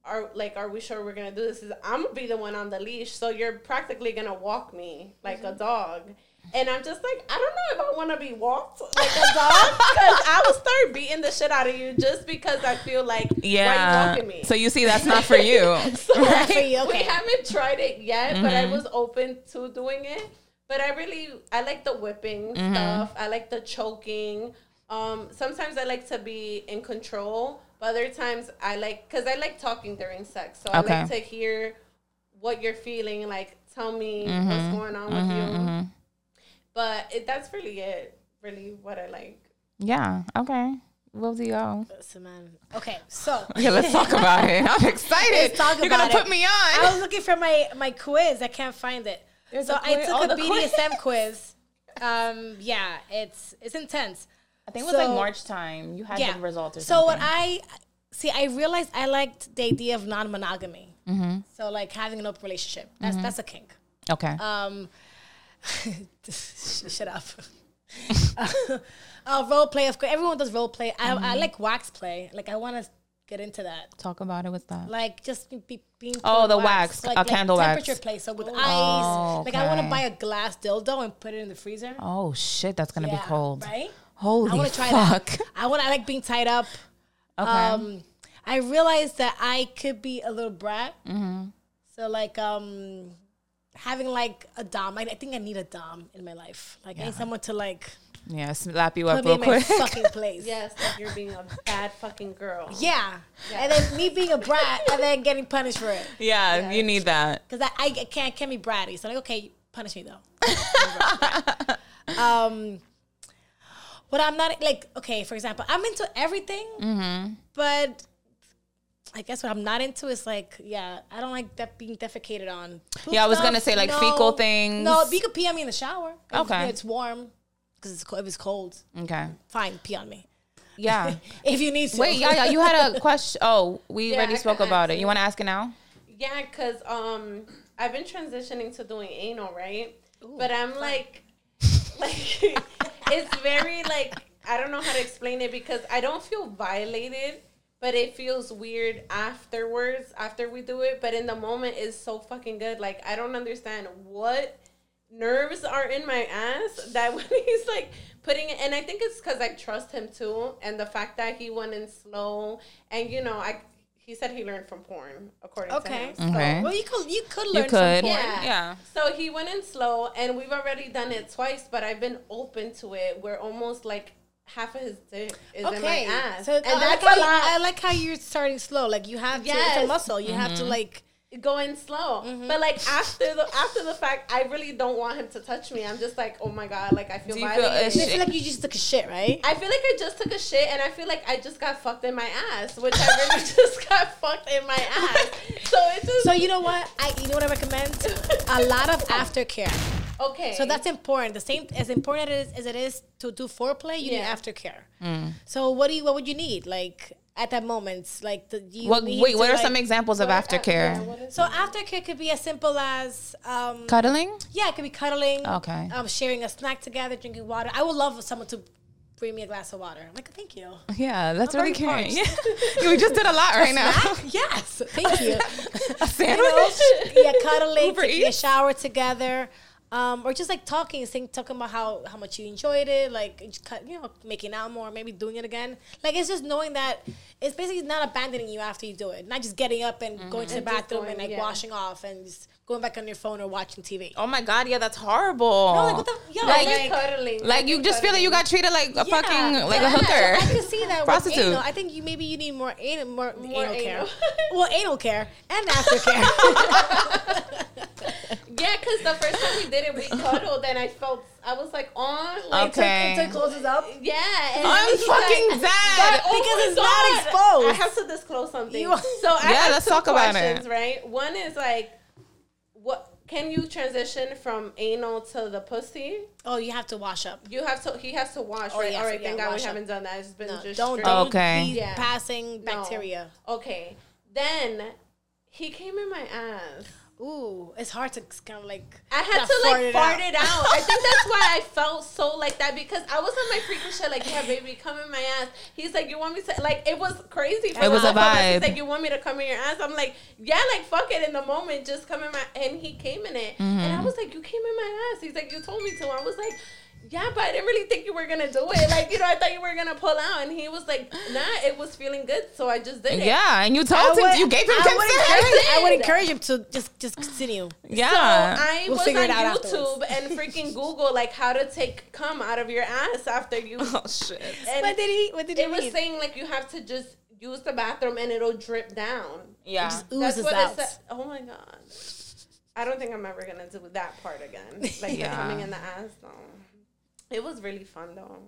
are like are we sure we're gonna do this? Is I'm gonna be the one on the leash, so you're practically gonna walk me like a dog. And I'm just like, I don't know if I want to be walked like a dog because I will start beating the shit out of you just because I feel like why you Yeah. walking me. So you see, that's not for you. So Not for you, we haven't tried it yet, but I Mm-hmm. was open to doing it. But I really I like the whipping Mm-hmm. stuff. I like the choking. Um, sometimes I like to be in control, but other times I like because I like talking during sex. So I like to hear what you're feeling. Like tell me Mm-hmm. what's going on with you. But it, that's really it. Really, what I like. Yeah. Okay. Where do y'all. Listen. Okay, so Yeah, let's talk about it. I'm excited. Let's talk You're about gonna it. put me on. I was looking for my my quiz. I can't find it. There's so a I quiz- took oh, a the quiz. BDSM quiz. Um, yeah, it's it's intense. I think it was like March time. You had Yeah. the results or so something. what I see, I realized I liked the idea of non-monogamy. Mm-hmm. So like having an open relationship. That's that's a kink. okay. Um, shut up. uh, role play, of course. Everyone does role play. I, I Mm-hmm. like wax play. Like I want to get into that. Talk about it with that. Like just be, being Oh, the wax, a candle wax. temperature play. So with ice, Oh, like I want to buy a glass dildo and put it in the freezer. Oh shit, that's gonna be cold. right? Holy I want to try fuck. that. I want. I like being tied up. Okay. Um, I realized that I could be a little brat. Mm-hmm. So like um, having like a dom. I, I think I need a dom in my life. Like I need someone to like yeah, slap you put up me real in my fucking place. Yes, like you're being a bad fucking girl. Yeah. And then me being a brat and then getting punished for it. yeah, you need that. Because I, I can't can't be bratty. So like, okay, punish me though. um, but I'm not like okay. For example, I'm into everything, Mm-hmm. but I guess what I'm not into is like, yeah, I don't like that being defecated on. Poop Yeah, I was stuff, gonna say, like, fecal things. No, you could pee on me in the shower. Okay. it's warm because it's co- if it's cold, Okay. fine, pee on me Yeah. if you need to. Wait, yeah, yeah. You had a question. Oh, we Yeah, already I spoke about ask it. You you. want to ask it now? Yeah, cause um, I've been transitioning to doing anal, right? but I'm like, like, it's very like I don't know how to explain it because I don't feel violated, but it feels weird afterwards after we do it. But in the moment, it's so fucking good. Like I don't understand what nerves are in my ass that when he's like putting it and I think it's because I trust him too and the fact that he went in slow and you know I he said he learned from porn according Okay. to him. Okay. Well, you could you could learn You learn could. some porn. Yeah. Yeah. So he went in slow and we've already done it twice, but I've been open to it. We're almost like half of his dick is in my ass. so and I like, that's how a you, lot. I like how you're starting slow. Like you have to, it's a muscle. You have to mm-hmm. like. Going slow. Mm-hmm. But like after the after the fact, I really don't want him to touch me. I'm just like, oh my god, like I feel Do you feel violated. I feel like you just took a shit, right? I feel like I just took a shit and I feel like I just got fucked in my ass, which I really just got fucked in my ass. So it's just So you know what? I you know what I recommend? A lot of aftercare. okay. So that's important. The same as important as, as it is to do foreplay, you need Yeah. aftercare. So what do you what would you need like at that moment? Like the you What? need Wait. What are like- some examples of aftercare? So aftercare could be as simple as um, Cuddling. yeah, it could be cuddling. Okay. Um, sharing a snack together, drinking water. I would love someone to bring me a glass of water. I'm like, thank you. Yeah, that's I'm really caring. Yeah. we just did a lot right now. yes, thank you. A you sandwich. know, yeah, cuddling, Uber taking a shower together, um, or just like talking, saying, talking about how how much you enjoyed it, like you know, making out more, maybe doing it again. Like it's just knowing that it's basically not abandoning you after you do it, not just getting up and going to the And bathroom going, and like yeah. washing off and just going back on your phone or watching TV. Oh my god, yeah, that's horrible. No, like, what the, yo, Like, like, like, cuddling. Like you just feel like you got treated like a Yeah, fucking like yeah. a hooker. So I can see that Prostitute. With anal. I think you maybe you need more anal, more, More anal, care. anal. well, anal care and aftercare. Yeah, because the first time we did it, we cuddled, and I felt I was like on, like Okay. Until it closes up. yeah. And I'm he's fucking like, dead. Oh Because my it's not exposed. I have to disclose something. You- so I Yeah, have let's two talk about questions, it. Right. One is like, what can you transition from anal to the pussy? Oh, you have to wash up. You have to. He has to wash. Oh, right. yes, All right. yeah, Thank God we up. haven't done that. It's been No, just don't straight. don't Okay. be Yeah. passing No. bacteria. Okay. Then he came in my ass. Ooh, it's hard to kind of like. I had not to like it fart out. it out. I think that's why I felt so like that because I was on my freaking shit like, yeah, baby, come in my ass. He's like, you want me to like? It was crazy. For It was a both of us. vibe. He's like, you want me to come in your ass? I'm like, yeah, like fuck it. In the moment, just come in my. And he came in it, and Mm-hmm. I was like, you came in my ass. He's like, you told me to. I was like. Yeah, but I didn't really think you were gonna do it. Like, you know, I thought you were gonna pull out, and he was like, "Nah, it was feeling good, so I just did it." Yeah, and you I told him would- you gave him I would. I would encourage him to just just continue. Yeah. So I We'll was figure on it out YouTube afterwards. and freaking Google like how to take cum out of your ass after you. oh shit. And What did he? What did he it was saying like you have to just use the bathroom and it'll drip down. Yeah. just That's oozes what out. it said. Oh my god. I don't think I'm ever gonna do that part again. Like Yeah. the coming in the ass though. It was really fun though.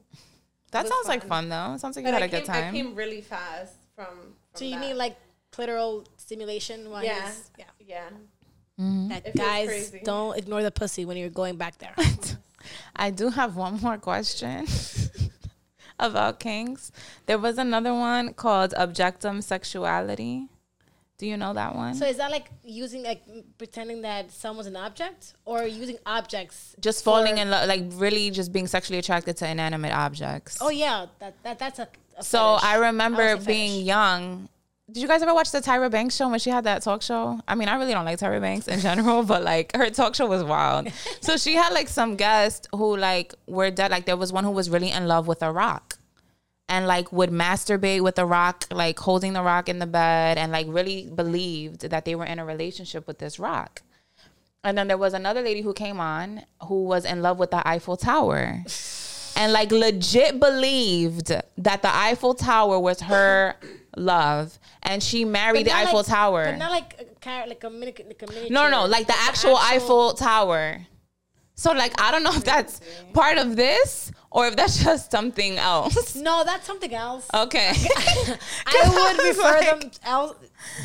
That was sounds like fun. fun though. It sounds like you But had I a good came, I time. came really fast from. from So you that. need like clitoral stimulation. While yeah, he's- yeah. yeah. Mm-hmm. That It feels guys don't ignore the pussy when you're going back there. I do have one more question about kinks. There was another one called objectum sexuality. Do you know that one? so is that like using like pretending that someone's an object, or using objects? just falling in love, like really just being sexually attracted to inanimate objects. Oh yeah, that, that that's a. a so fetish. I remember say being young. Did you guys ever watch the Tyra Banks show when she had that talk show? I mean, I really don't like Tyra Banks in general, but like her talk show was wild. so she had like some guests who like were dead. Like there was one who was really in love with a rock. And like would masturbate with the rock, like holding the rock in the bed, and like really believed that they were in a relationship with this rock. And then there was another lady who came on who was in love with the Eiffel Tower. And like legit believed that the Eiffel Tower was her love. And she married the Eiffel like- Tower. but not like a car, like a mini, like a miniature. no, no, like the actual, Eiffel Tower. So like I don't know if that's part of this or if that's just something else. No, that's something else. Okay. I would was refer like- them else.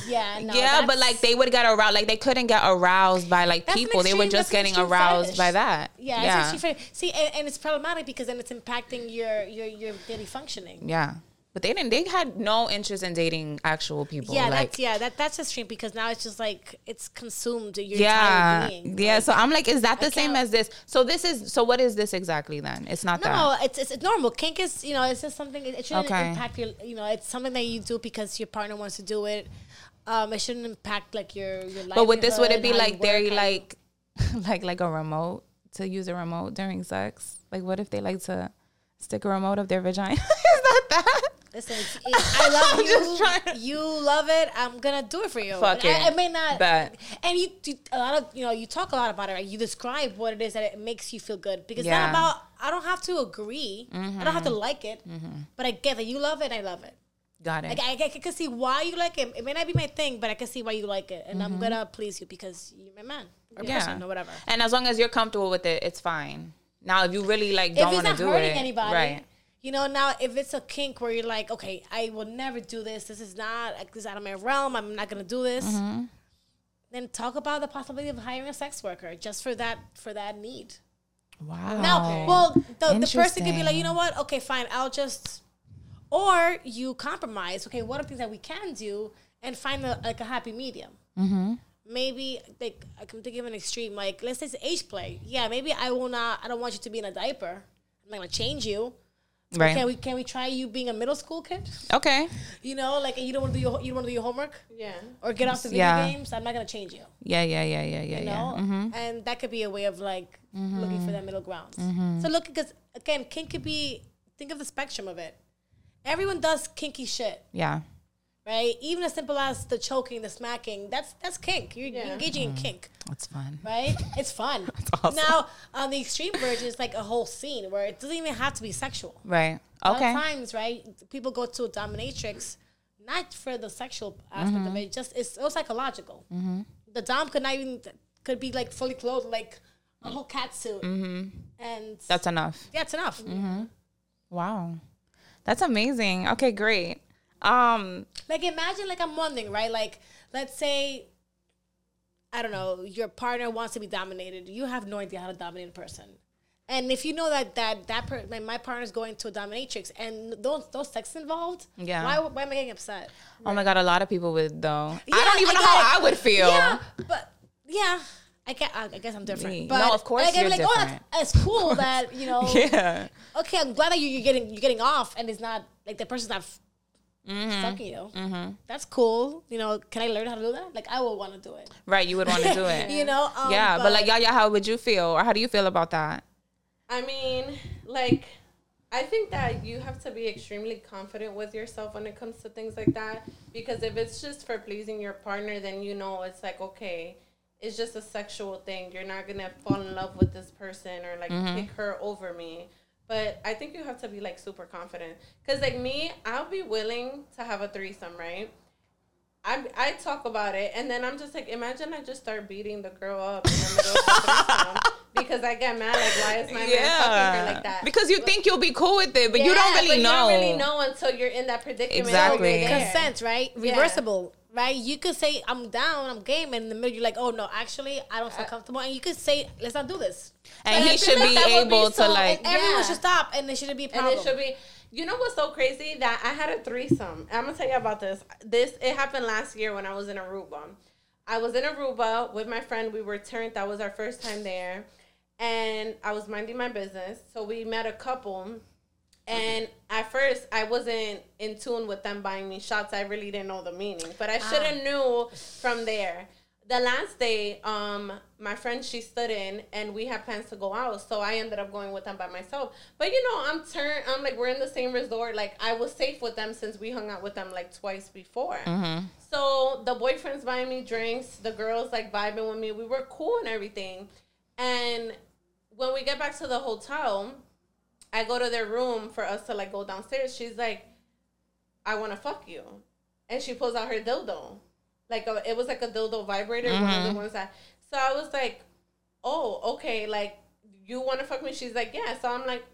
Yeah, no. yeah, but like they would get aroused. Like they couldn't get aroused by like people. They were just getting aroused fetish. by that. Yeah, yeah. See, and, and it's problematic because then it's impacting your your your daily functioning. Yeah. But they didn't. They had no interest in dating actual people. Yeah, like, that's yeah, that that's extreme because now it's just like it's consumed your yeah, yeah. Like, So I'm like, is that the I same can't- as this? So this is. So what is this exactly then? It's not no, that. it's, it's it's normal. Kink is you know it's just something. It, it shouldn't Okay. impact your you know it's something that you do because your partner wants to do it. Um, it shouldn't impact like your your life. But with this, would it be like they like, like like a remote to use a remote during sex? Like, what if they like to stick a remote up their vagina? is that that? Listen, it's, it, I love I'm just trying- you. You love it. I'm gonna do it for you. Fuck And I, it. I may not. Bet. And you, you, a lot of you know, you talk a lot about it. Right? You describe what it is that it makes you feel good because Yeah. it's not about. I don't have to agree. I don't have to like it, but I get that you love it. I love it. Got it. Like I, I can see why you like it. It may not be my thing, but I can see why you like it, and I'm gonna please you because you're my man or Mm-hmm. yeah. person or whatever. And as long as you're comfortable with it, it's fine. Now, if you really like don't want to do it, anybody, right? You know. Now, if it's a kink where you're like, okay, I will never do this. This is not this is out of my realm. I'm not gonna do this. Mm-hmm. Then talk about the possibility of hiring a sex worker just for that for that need. Wow. Now, well, the, the person could be like, you know what? Okay, fine. I'll just, or you compromise. Okay, what are things that we can do and find a, like a happy medium? Mm-hmm. Maybe like I can think of an extreme. Like let's say it's age play. Yeah, maybe I will not. I don't want you to be in a diaper. I'm not gonna change you. Right. Can we can we try you being a middle school kid? okay. You know, like you don't want to do your you don't want to do your homework Yeah. or get off the video Yeah. games. I'm not gonna change you. Yeah, yeah, yeah, yeah, yeah, You yeah. know, Mm-hmm. and that could be a way of like looking for that middle ground. So look, because again, kink could be. Think of the spectrum of it. Everyone does kinky shit, Yeah. Right? Even as simple as the choking, the smacking. That's that's kink. You're, you're Yeah. engaging in kink. That's fun. right? It's fun. awesome. Now, on the extreme version, it's like a whole scene where it doesn't even have to be sexual. Right. Okay. of times, right, people go to a dominatrix not for the sexual aspect Mm-hmm. of it, just it's so psychological. The dom could not even could be like fully clothed, like a whole cat suit, and Mm-hmm. That's enough. yeah, it's enough. Wow. That's amazing. Okay, great. Um, Like imagine, like I'm wondering, right? Like let's say, I don't know, your partner wants to be dominated. You have no idea how to dominate a person, and if you know that that that per, like my partner's going to a dominatrix and those those sex involved, Yeah. why why am I getting upset? oh my god, a lot of people would though. Yeah, I don't even know get how it. I would feel. Yeah, but yeah. I guess, I guess I'm different. But No, of course I'd you're like, oh, different. that's, that's cool that you know. Yeah. Okay, I'm glad that you, you're getting you're getting off, and it's not like the person's not Mm-hmm. fucking you. That's cool. You know, can I learn how to do that? Like, I would want to do it. Right, you would want to do it. You know, um, yeah, but, like Yaya, how would you feel, or how do you feel about that? I mean, like, I think that you have to be extremely confident with yourself when it comes to things like that. Because if it's just for pleasing your partner, then you know it's like, okay, it's just a sexual thing. You're not going to fall in love with this person or like pick her over me. But I think you have to be like super confident. Because, like, me, I'll be willing to have a threesome, right? I I talk about it, and then I'm just like, imagine I just start beating the girl up in the middle of the threesome because I get mad. Like, why is my man fucking her like that? Because you think you'll be cool with it, but you don't Yeah, really but know. You don't really know until you're in that predicament. Exactly. consent, right? Yeah. Reversible, right? You could say I'm down, I'm game, and in the middle you're like, oh no, actually I don't feel uh, comfortable, and you could say let's not do this. And But he should like be would be able to so- like. Yeah. Everyone should stop, and there shouldn't be a And it should be. You know what's so crazy? That I had a threesome. I'm gonna tell you about this. This it happened last year when I was in Aruba. I was in Aruba with my friend. We were turned. That was our first time there, and I was minding my business. So we met a couple, and at first I wasn't in tune with them buying me shots. I really didn't know the meaning, but I should have knew from there. The last day, um, my friend she stood in, and we had plans to go out, so I ended up going with them by myself. But you know, I'm turned. I'm like we're in the same resort. Like I was safe with them since we hung out with them like twice before. So the boyfriend's buying me drinks. The girls like vibing with me. We were cool and everything. And when we get back to the hotel, I go to their room for us to like go downstairs. She's like, I want to fuck you. And she pulls out her dildo. Like a, it was like a dildo vibrator, one of the mm-hmm. ones that. So I was like, oh, okay, like you want to fuck me? She's like, yeah. So I'm like,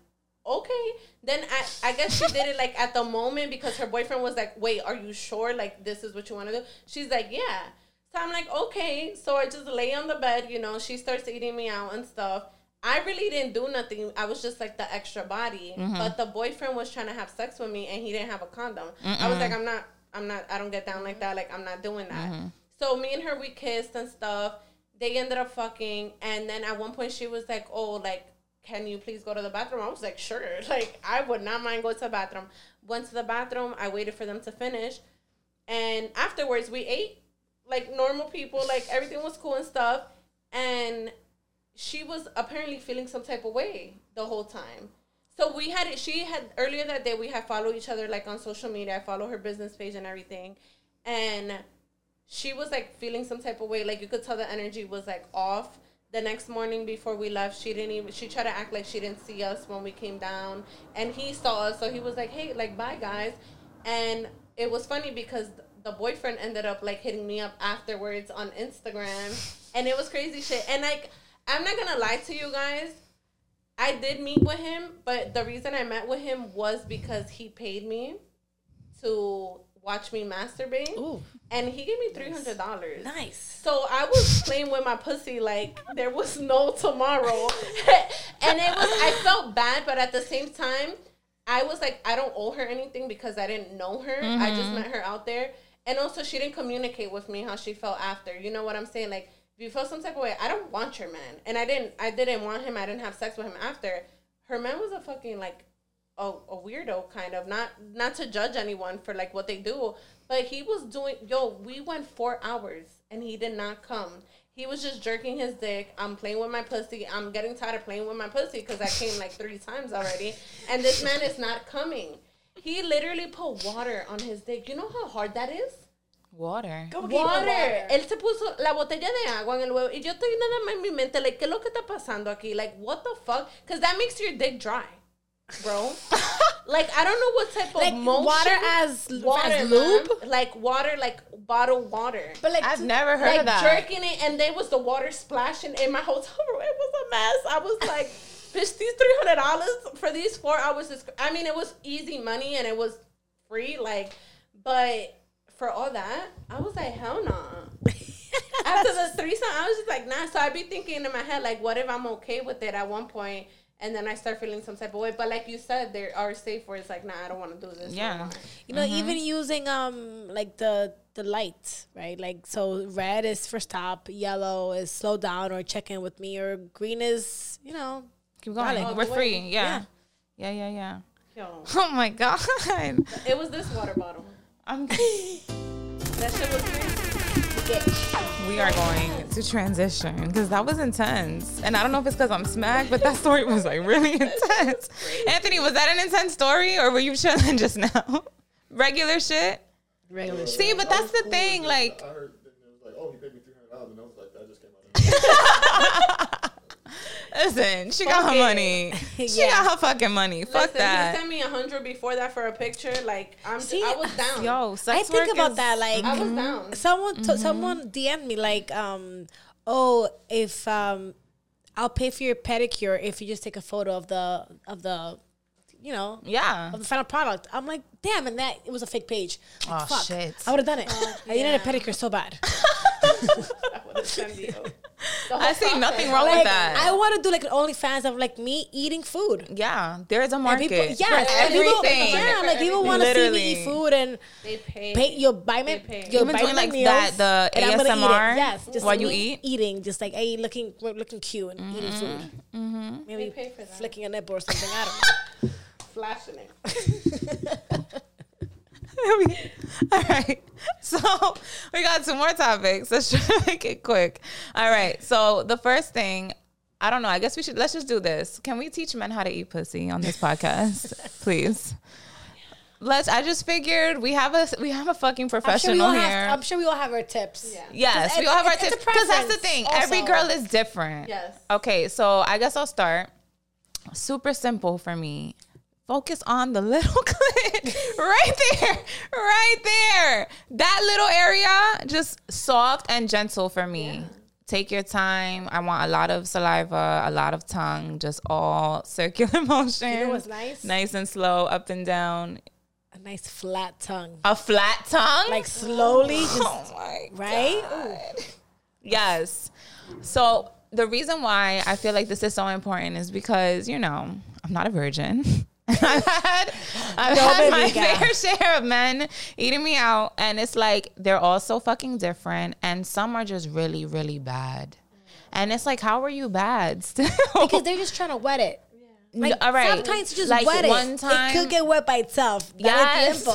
okay. Then I, I guess she did it like at the moment because her boyfriend was like, wait, are you sure? Like this is what you want to do? She's like, yeah. So I'm like, okay. So I just lay on the bed, you know, she starts eating me out and stuff. I really didn't do nothing. I was just like the extra body. Mm-hmm. But the boyfriend was trying to have sex with me and he didn't have a condom. I was like, I'm not, I'm not, I don't get down like that. Like, I'm not doing that. Mm-hmm. So me and her, we kissed and stuff. They ended up fucking. And then at one point she was like, oh, like, can you please go to the bathroom? I was like, sure. Like, I would not mind going to the bathroom. Went to the bathroom. I waited for them to finish. And afterwards, we ate like normal people. Like, everything was cool and stuff. And she was apparently feeling some type of way the whole time. So we had it she had earlier that day we had followed each other like on social media. I follow her business page and everything. And she was like feeling some type of way. Like you could tell the energy was like off. The next morning before we left, she didn't even she tried to act like she didn't see us when we came down. And he saw us, so he was like, Hey, like bye guys. And it was funny because the boyfriend ended up like hitting me up afterwards on Instagram. And it was crazy shit. And like I'm not gonna lie to you guys. I did meet with him, but the reason I met with him was because he paid me to watch me masturbate. Ooh. And he gave me three hundred dollars. nice. So I was playing with my pussy like there was no tomorrow. and it was I felt bad, but at the same time, I was like, I don't owe her anything because I didn't know her. I just mm-hmm. met her out there. And also she didn't communicate with me how she felt after. You know what I'm saying? Like if you feel some type of way, I don't want your man. And I didn't I didn't want him. I didn't have sex with him after. Her man was a fucking like a, a weirdo kind of. Not not to judge anyone for like what they do but he was doing yo we went four hours and he did not come. He was just jerking his dick. I'm playing with my pussy. I'm getting tired of playing with my pussy because i came like three times already. And this man is not coming. He literally put water on his dick. You know how hard that is Water. water. Él se puso la botella de agua en el huevo. Y yo estoy nada más en mi mente, like, ¿qué es lo que está pasando aquí? Like, what the fuck? Because that makes your dick dry, bro. like, I don't know what type of motion. water as water, as man. lube, Like, water, like bottled water. but like I've to- never heard like, of that. jerking it, and there was the water splashing in my hotel room. It was a mess. I was like, bitch, these $300 for these four hours is, I mean, it was easy money and it was free, like, but for all that, I was like, hell no. After the threesome, I was just like, nah. So I'd be thinking in my head, like, what if I'm okay with it at one point, and then I start feeling some type of way. But like you said, there are safe where it's like, nah, I don't want to do this. Yeah. more. you know even using um like the the lights right like so red is for stop yellow is slow down or check in with me or green is you know Keep going. Darling. We're free. way. Yeah. Yeah, yeah, yeah. Yo, Oh my god. it was this water bottle. I'm That shit was free. we are going to transition because that was intense. And I don't know if it's because I'm smacked, but that story was like really intense. Anthony, was that an intense story or were you chilling just now? Regular shit? regular shit. See, but that's the thing. Like, I heard that it was like, oh, he paid me three hundred dollars, and I was like, that just came out. Of listen, she got her money. She Yeah. got her fucking money. Fuck Listen, that. He sent me a hundred before that for a picture. Like I'm, See, I was down. Yo, I think work about is- that like I was down. someone to, someone DM'd me like um oh if um I'll pay for your pedicure if you just take a photo of the of the, you know, Yeah. of the final product. I'm like, damn, and that it was a fake page. Like, Oh, fuck, shit. I would have done it. I needed a pedicure so bad. That would've sent you. The whole I see process. nothing wrong like, with that. I want to do like an OnlyFans of like me eating food. yeah, there's a market. people, yeah, for and people- everything. yeah, like people want to see me eat food and They pay. pay. You'll buy me. pay. You'll Even buy doing me like meals, that, the and I'm gonna eat it. ASMR Yes, just while you eat. eating, just like hey, looking looking cute and eating mm-hmm. food. Mm-hmm. Maybe They pay for that. flicking a nipple or something. I don't know. flashing it. All right. So we got two more topics. Let's try to make it quick. All right. So the first thing, I don't know. I guess we should let's just do this. Can we teach men how to eat pussy on this podcast, please? Let's. I just figured we have a we have a fucking I'm sure, professional here. have, I'm sure we all have our tips. Yeah. yes, we all have our it's- it's tips because that's the preference thing. Every girl is different. Yes. Okay, so I guess I'll start. Super simple for me. Focus on the little clit right there, right there. That little area, just soft and gentle for me. Take your time. I want a lot of saliva, a lot of tongue, just all circular motion. You know what's nice? Nice and slow, up and down. A nice flat tongue, A flat tongue. like slowly, oh just oh right. Yes. So the reason why I feel like this is so important is because you know I'm not a virgin. I've had I've No, had my fair share of men eating me out, and it's like they're all so fucking different, and some are just really really bad. And it's like, how are you bad still? Because they're just trying to wet it. Like, all right. Sometimes you just Like, wet it. one time- it could get wet by itself. That Yes. is the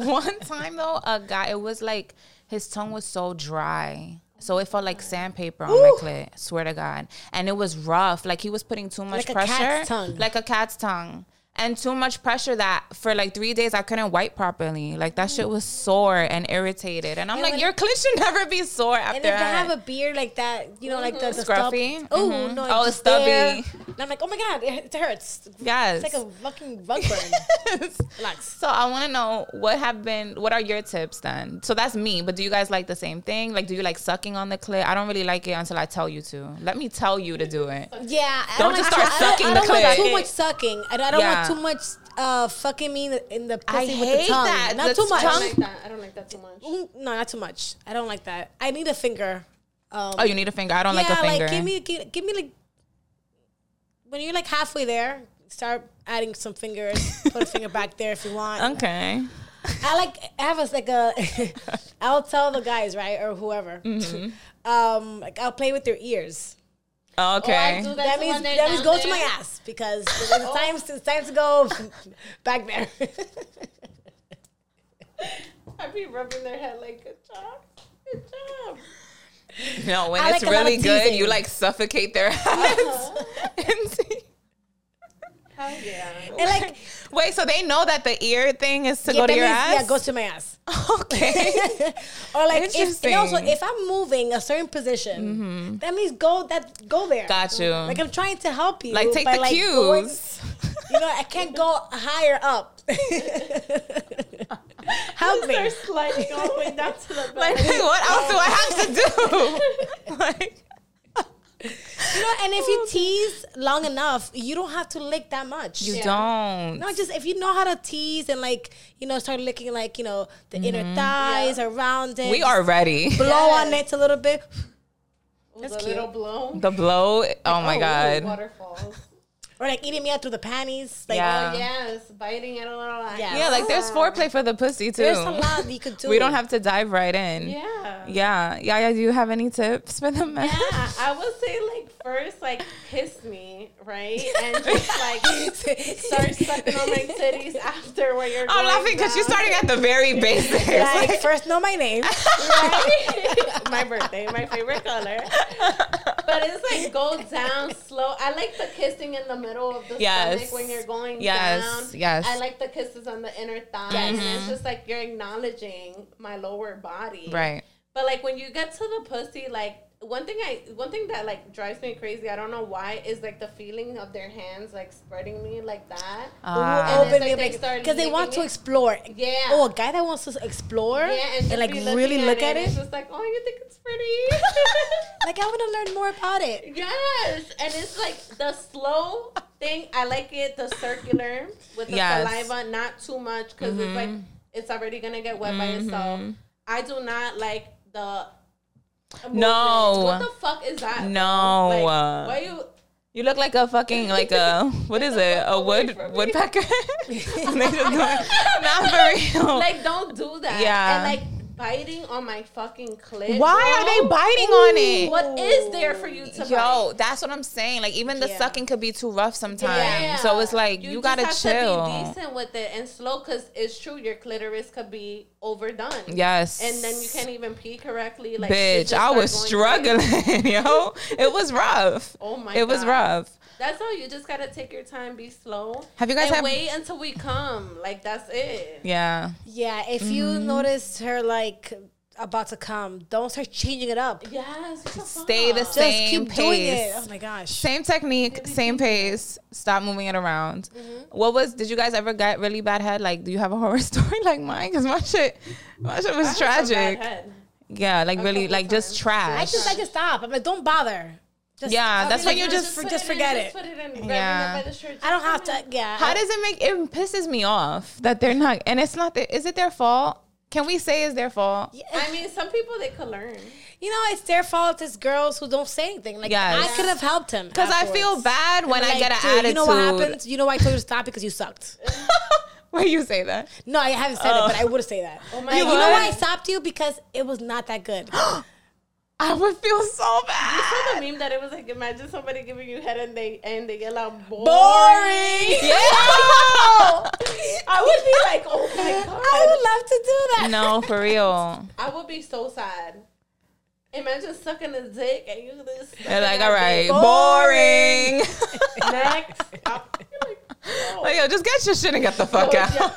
info. One time though, a guy, it was like his tongue was so dry. So it felt like sandpaper on my clit. Swear to God, and it was rough. Like he was putting too much Like a pressure, cat's tongue. like a cat's tongue, and too much pressure that for like three days I couldn't wipe properly. Like that shit was sore and irritated. And I'm like, your clit should never be sore after And if that. have a beard like that, you know, like the, the Scruffy? stub- Oh Mhm. no! Oh, it's stubby. there. And I'm like, oh my god, it, hurts. yes. It's like a fucking rug burn. Relax. So I want to know what have been what are your tips then? So that's me, but do you guys like the same thing? Like do you like sucking on the clit? I don't really like it until I tell you to. Let me tell you to do it. Yeah, I Don't just like start I sucking don't, the I don't want clit. too much sucking. I don't, I don't Yeah. want too much uh, fucking me in the, in the pussy I with hate the tongue. that. Not The too much. I tongue- don't like that. I don't like that too much. Mm, No, not too much. I don't like that. I need a finger. Um, Oh, you need a finger. I don't like a finger. give me, give, give me like when you're like halfway there, start adding some fingers. put a finger back there if you want. okay. I like I have a like a. I'll tell the guys right or whoever. Mm-hmm. um, like I'll play with their ears. Oh, oh, okay. do That to means when they're that means down go to my ass because it's oh. time to, it's time to go back there. I'd be rubbing their head like, good job. Good job. no, when I it's like a lot of really good, you like suffocate their hands. Uh-huh. And see- Hell yeah. and like Wait, so they know that the ear thing is to yeah, go to that your means- ass? Yeah, go to my ass. okay. or like if and also if I'm moving a certain position, mm-hmm. that means go that go there. Got you. Like I'm trying to help you. Like take the like, cues. going- you know, I can't go higher up. help me. Start sliding all the way down to the like, what else do I have to do? like, You know, and if you tease long enough, you don't have to lick that much. you don't. No, just if you know how to tease and like you know start licking like you know the inner thighs around it. Mm-hmm. we are ready. blow on it a little bit. That's cute. little blow. The blow. Oh my Oh, god. Waterfalls. Or like eating me out through the panties. Like Yeah. Oh, yes. Biting it a little. Yeah. Yeah, like there's foreplay for the pussy too. there's a lot you could do. We don't have to dive right in. Yeah. Yeah. Yeah. Yeah. Do you have any tips for the men? Yeah, I would say like first like kiss me, right? And just like start sucking on my titties after where you're I'm laughing because you're starting at the very basics. like Like, first know my name. Right? my birthday, my favorite color. But it's like go down slow. I like the kissing in the middle of the Yes. stomach when you're going Yes, down. yes. I like the kisses on the inner thigh. And it's mm-hmm. just like you're acknowledging my lower body. right. But like when you get to the pussy, like one thing I one thing that like drives me crazy. I don't know why is like the feeling of their hands like spreading me like that. Ah. And Open like they it start because they want licking to it. explore. Yeah. Oh, a guy that wants to explore Yeah, and, and, like be looking really look at and It's it. just like, oh, you think it's pretty? Like I want to learn more about it. yes, and it's like the slow thing. I like it, the circular with the Yes. saliva, not too much because it's like it's already gonna get wet by itself. I do not like the. No. What the fuck is that? No. Like, why uh, you? You look like a fucking like a what is it? A wood woodpecker? They just do it. Not for real. Like, don't do that. Yeah. And like biting on my fucking clit. Why are they bro. biting on it? What is there for you to Yo, bite? that's what I'm saying. Like even the Yeah. sucking could be too rough sometimes. Yeah. So it's like you, just gotta have chill. To be decent with it and slow, because it's true. Your clitoris could be overdone. Yes. And then you can't even pee correctly. Like Bitch, I was struggling, yo. It was rough. Oh my god. It was rough. That's all. You just gotta take your time, be slow. Have you guys and had- wait until we come? Like that's it. Yeah. Yeah, if you Mm-hmm. notice her like about to come, don't start changing it up. Yes. Stay the fuck? Just same keep pace. doing it. Oh my gosh. Same technique, same pace. Stop moving it around. Mm-hmm. What was? Did you guys ever get really bad head? Like, do you have a horror story like mine? Because my shit, my shit was I had some bad tragic. head. Yeah, like really, couple like just times. trash. I just I just stop. I'm like, don't bother. Just, Yeah, I'll that's be when like, you just- for, put just forget it. It in. Yeah. it by the shirt. I don't have to. Yeah. How does it make it pisses me off that they're not and it's not the, is it their fault? Can we say it's their fault? I mean, some people they could learn. You know, it's their fault. It's girls who don't say anything. Like Yes. I could have helped him. Because I feel bad when I get an attitude. You know what happened? You know why I told you to stop because you sucked. Why you say that? No, I haven't said it, but I oh. would say that. Oh my you know why I stopped you? Because it was not that good. I would feel so I bad. saw the meme that it was like imagine somebody giving you head and they and they yell out boring. Boring. I would be like, oh my god. I would love to do that. No, for real. I would be so sad. Imagine sucking a dick and you just They're like, all right, Boring. boring. next. I'll like, oh, like, yo, just get your shit and get the fuck oh, out. yeah.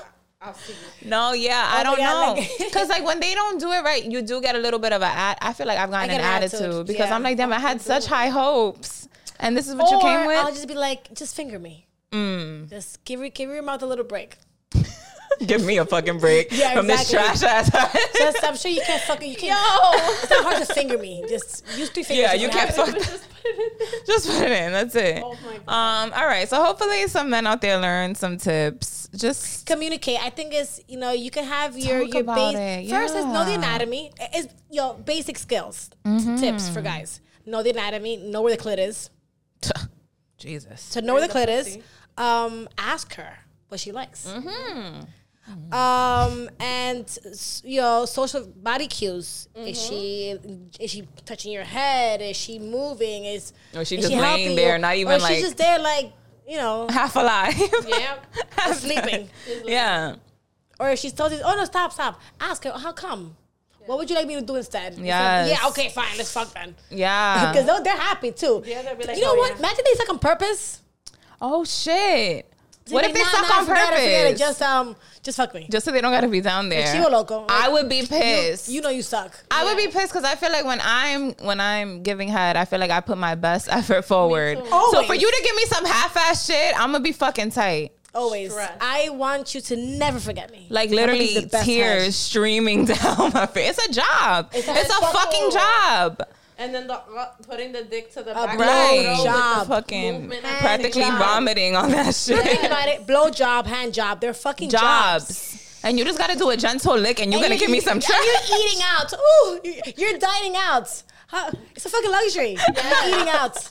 I'll see you. No, yeah, I Oh my don't God, know. Because like when they don't do it right, you do get a little bit of a. at- I feel like I've gotten an an attitude, attitude, because yeah. I'm like, damn, I had such high hopes, and this is what you came with. I'll just be like, just finger me. Mm. Just give your give your mouth a little break. Give me a fucking break Yeah, from this trash ass. Just, I'm sure you can't fucking you can't. Yo, It's not hard to finger me. Just use three fingers. Yeah, you can't happens. fuck. Just put it in. Just put it in. That's it. Oh my God. Um. All right. So hopefully some men out there learn some tips. Just communicate. I think it's you know you can have your Talk your base it, first is know the yeah. anatomy. Is your basic skills Mm-hmm. tips for guys. Know the anatomy. Know where the clit is. Jesus. To know where the the clit is, um, ask her what she likes. Mm-hmm. Um, and you know social body cues. Is Mm-hmm. she is she touching your head? Is she moving? Is Or she is just laying there, you? not even or like- she's just there like you know Half alive. Yeah. half sleeping. yeah. Or if she's told you, oh no, stop, stop. Ask her, how come? What would you like me to do instead? Of, Yes. Yeah, okay, fine, let's fuck then. Yeah. Because they're, they're happy too. Yeah, they'll be like, you know oh, what? yeah. Imagine they suck on purpose. oh shit. What if they nah, suck nah, on forget purpose? It, forget it. Just um, just fuck me. Just so they don't gotta be down there. Chivo loco. I would be pissed. You know you suck. I would be pissed because I feel like when I'm when I'm giving head, I feel like I put my best effort forward. too. So for you to give me some half-ass shit, I'm gonna be fucking tight. Always. Stress. I want you to never forget me. Like literally give the best tears head. streaming down my face. It's a job. It's a a, fucking fucking- job. And then the uh, putting the dick to the A back. blow Right. With the job. Fucking movement practically job. vomiting on that shit. Think about it. Blow job, hand job. They're fucking jobs. Jobs. And you just gotta do a gentle lick and you're And gonna give me some and. You're eating out. Ooh, you're dining out. Huh? It's a fucking luxury. You're eating out.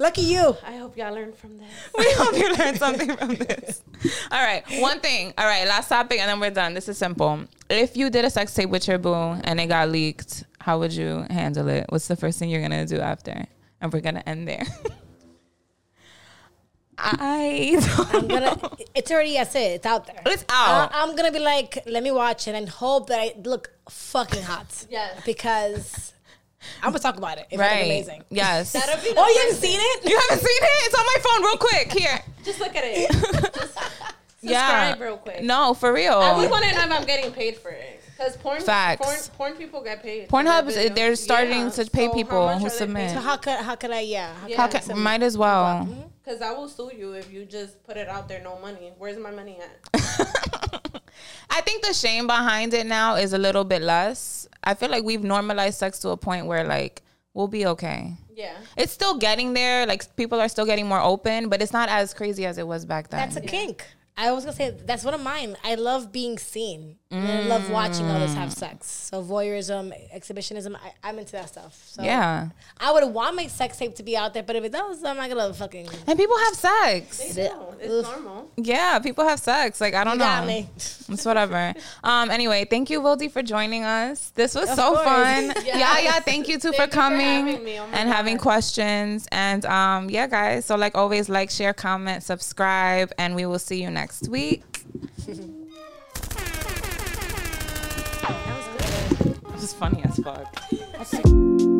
Lucky you. I hope y'all learn from this. We hope you learned something from this. All right, one thing. All right, last topic, and then we're done. This is simple. If you did a sex tape with your boo and it got leaked, how would you handle it? What's the first thing you're gonna do after? And we're gonna end there. I don't I'm gonna. know. It's already. That's it. It's out there. It's out. I, am gonna be like, let me watch it and hope that I look fucking hot. Yes. Because I'm gonna talk about it. It's right. amazing. Yes. That'll be Oh, you haven't seen it? you haven't seen it? It's on my phone, real quick. Here. Just look at it. Just Yeah. subscribe real quick. No, for real. I would want to know if I'm getting paid for it. Because porn, Facts. porn, porn people get paid. Pornhub for is- their they're videos. starting to pay how people who submit. So how could how could I yeah? How Yeah. I Okay, might as well. Because mm-hmm. I will sue you if you just put it out there, no money. Where's my money at? I think the shame behind it now is a little bit less. I feel like we've normalized sex to a point where like we'll be okay. Yeah. It's still getting there. Like people are still getting more open, but it's not as crazy as it was back then. That's a kink. I was gonna say that's one of mine. I love being seen. And I love watching others have sex. So voyeurism, exhibitionism, I, I'm into that stuff. So yeah. I would want my sex tape to be out there, but if it does, I'm not gonna fucking. And people have sex. They do. It's normal. Yeah, people have sex. Like I don't You got know. me. It's whatever. Um. Anyway, thank you, Wildy, for joining us. This was so course. fun. Yes. Yeah, yeah. Thank you too Thank for you for coming having. Oh my and having questions. And um, yeah, guys. So like always, like, share, comment, subscribe, and we will see you next week. Is funny as fuck.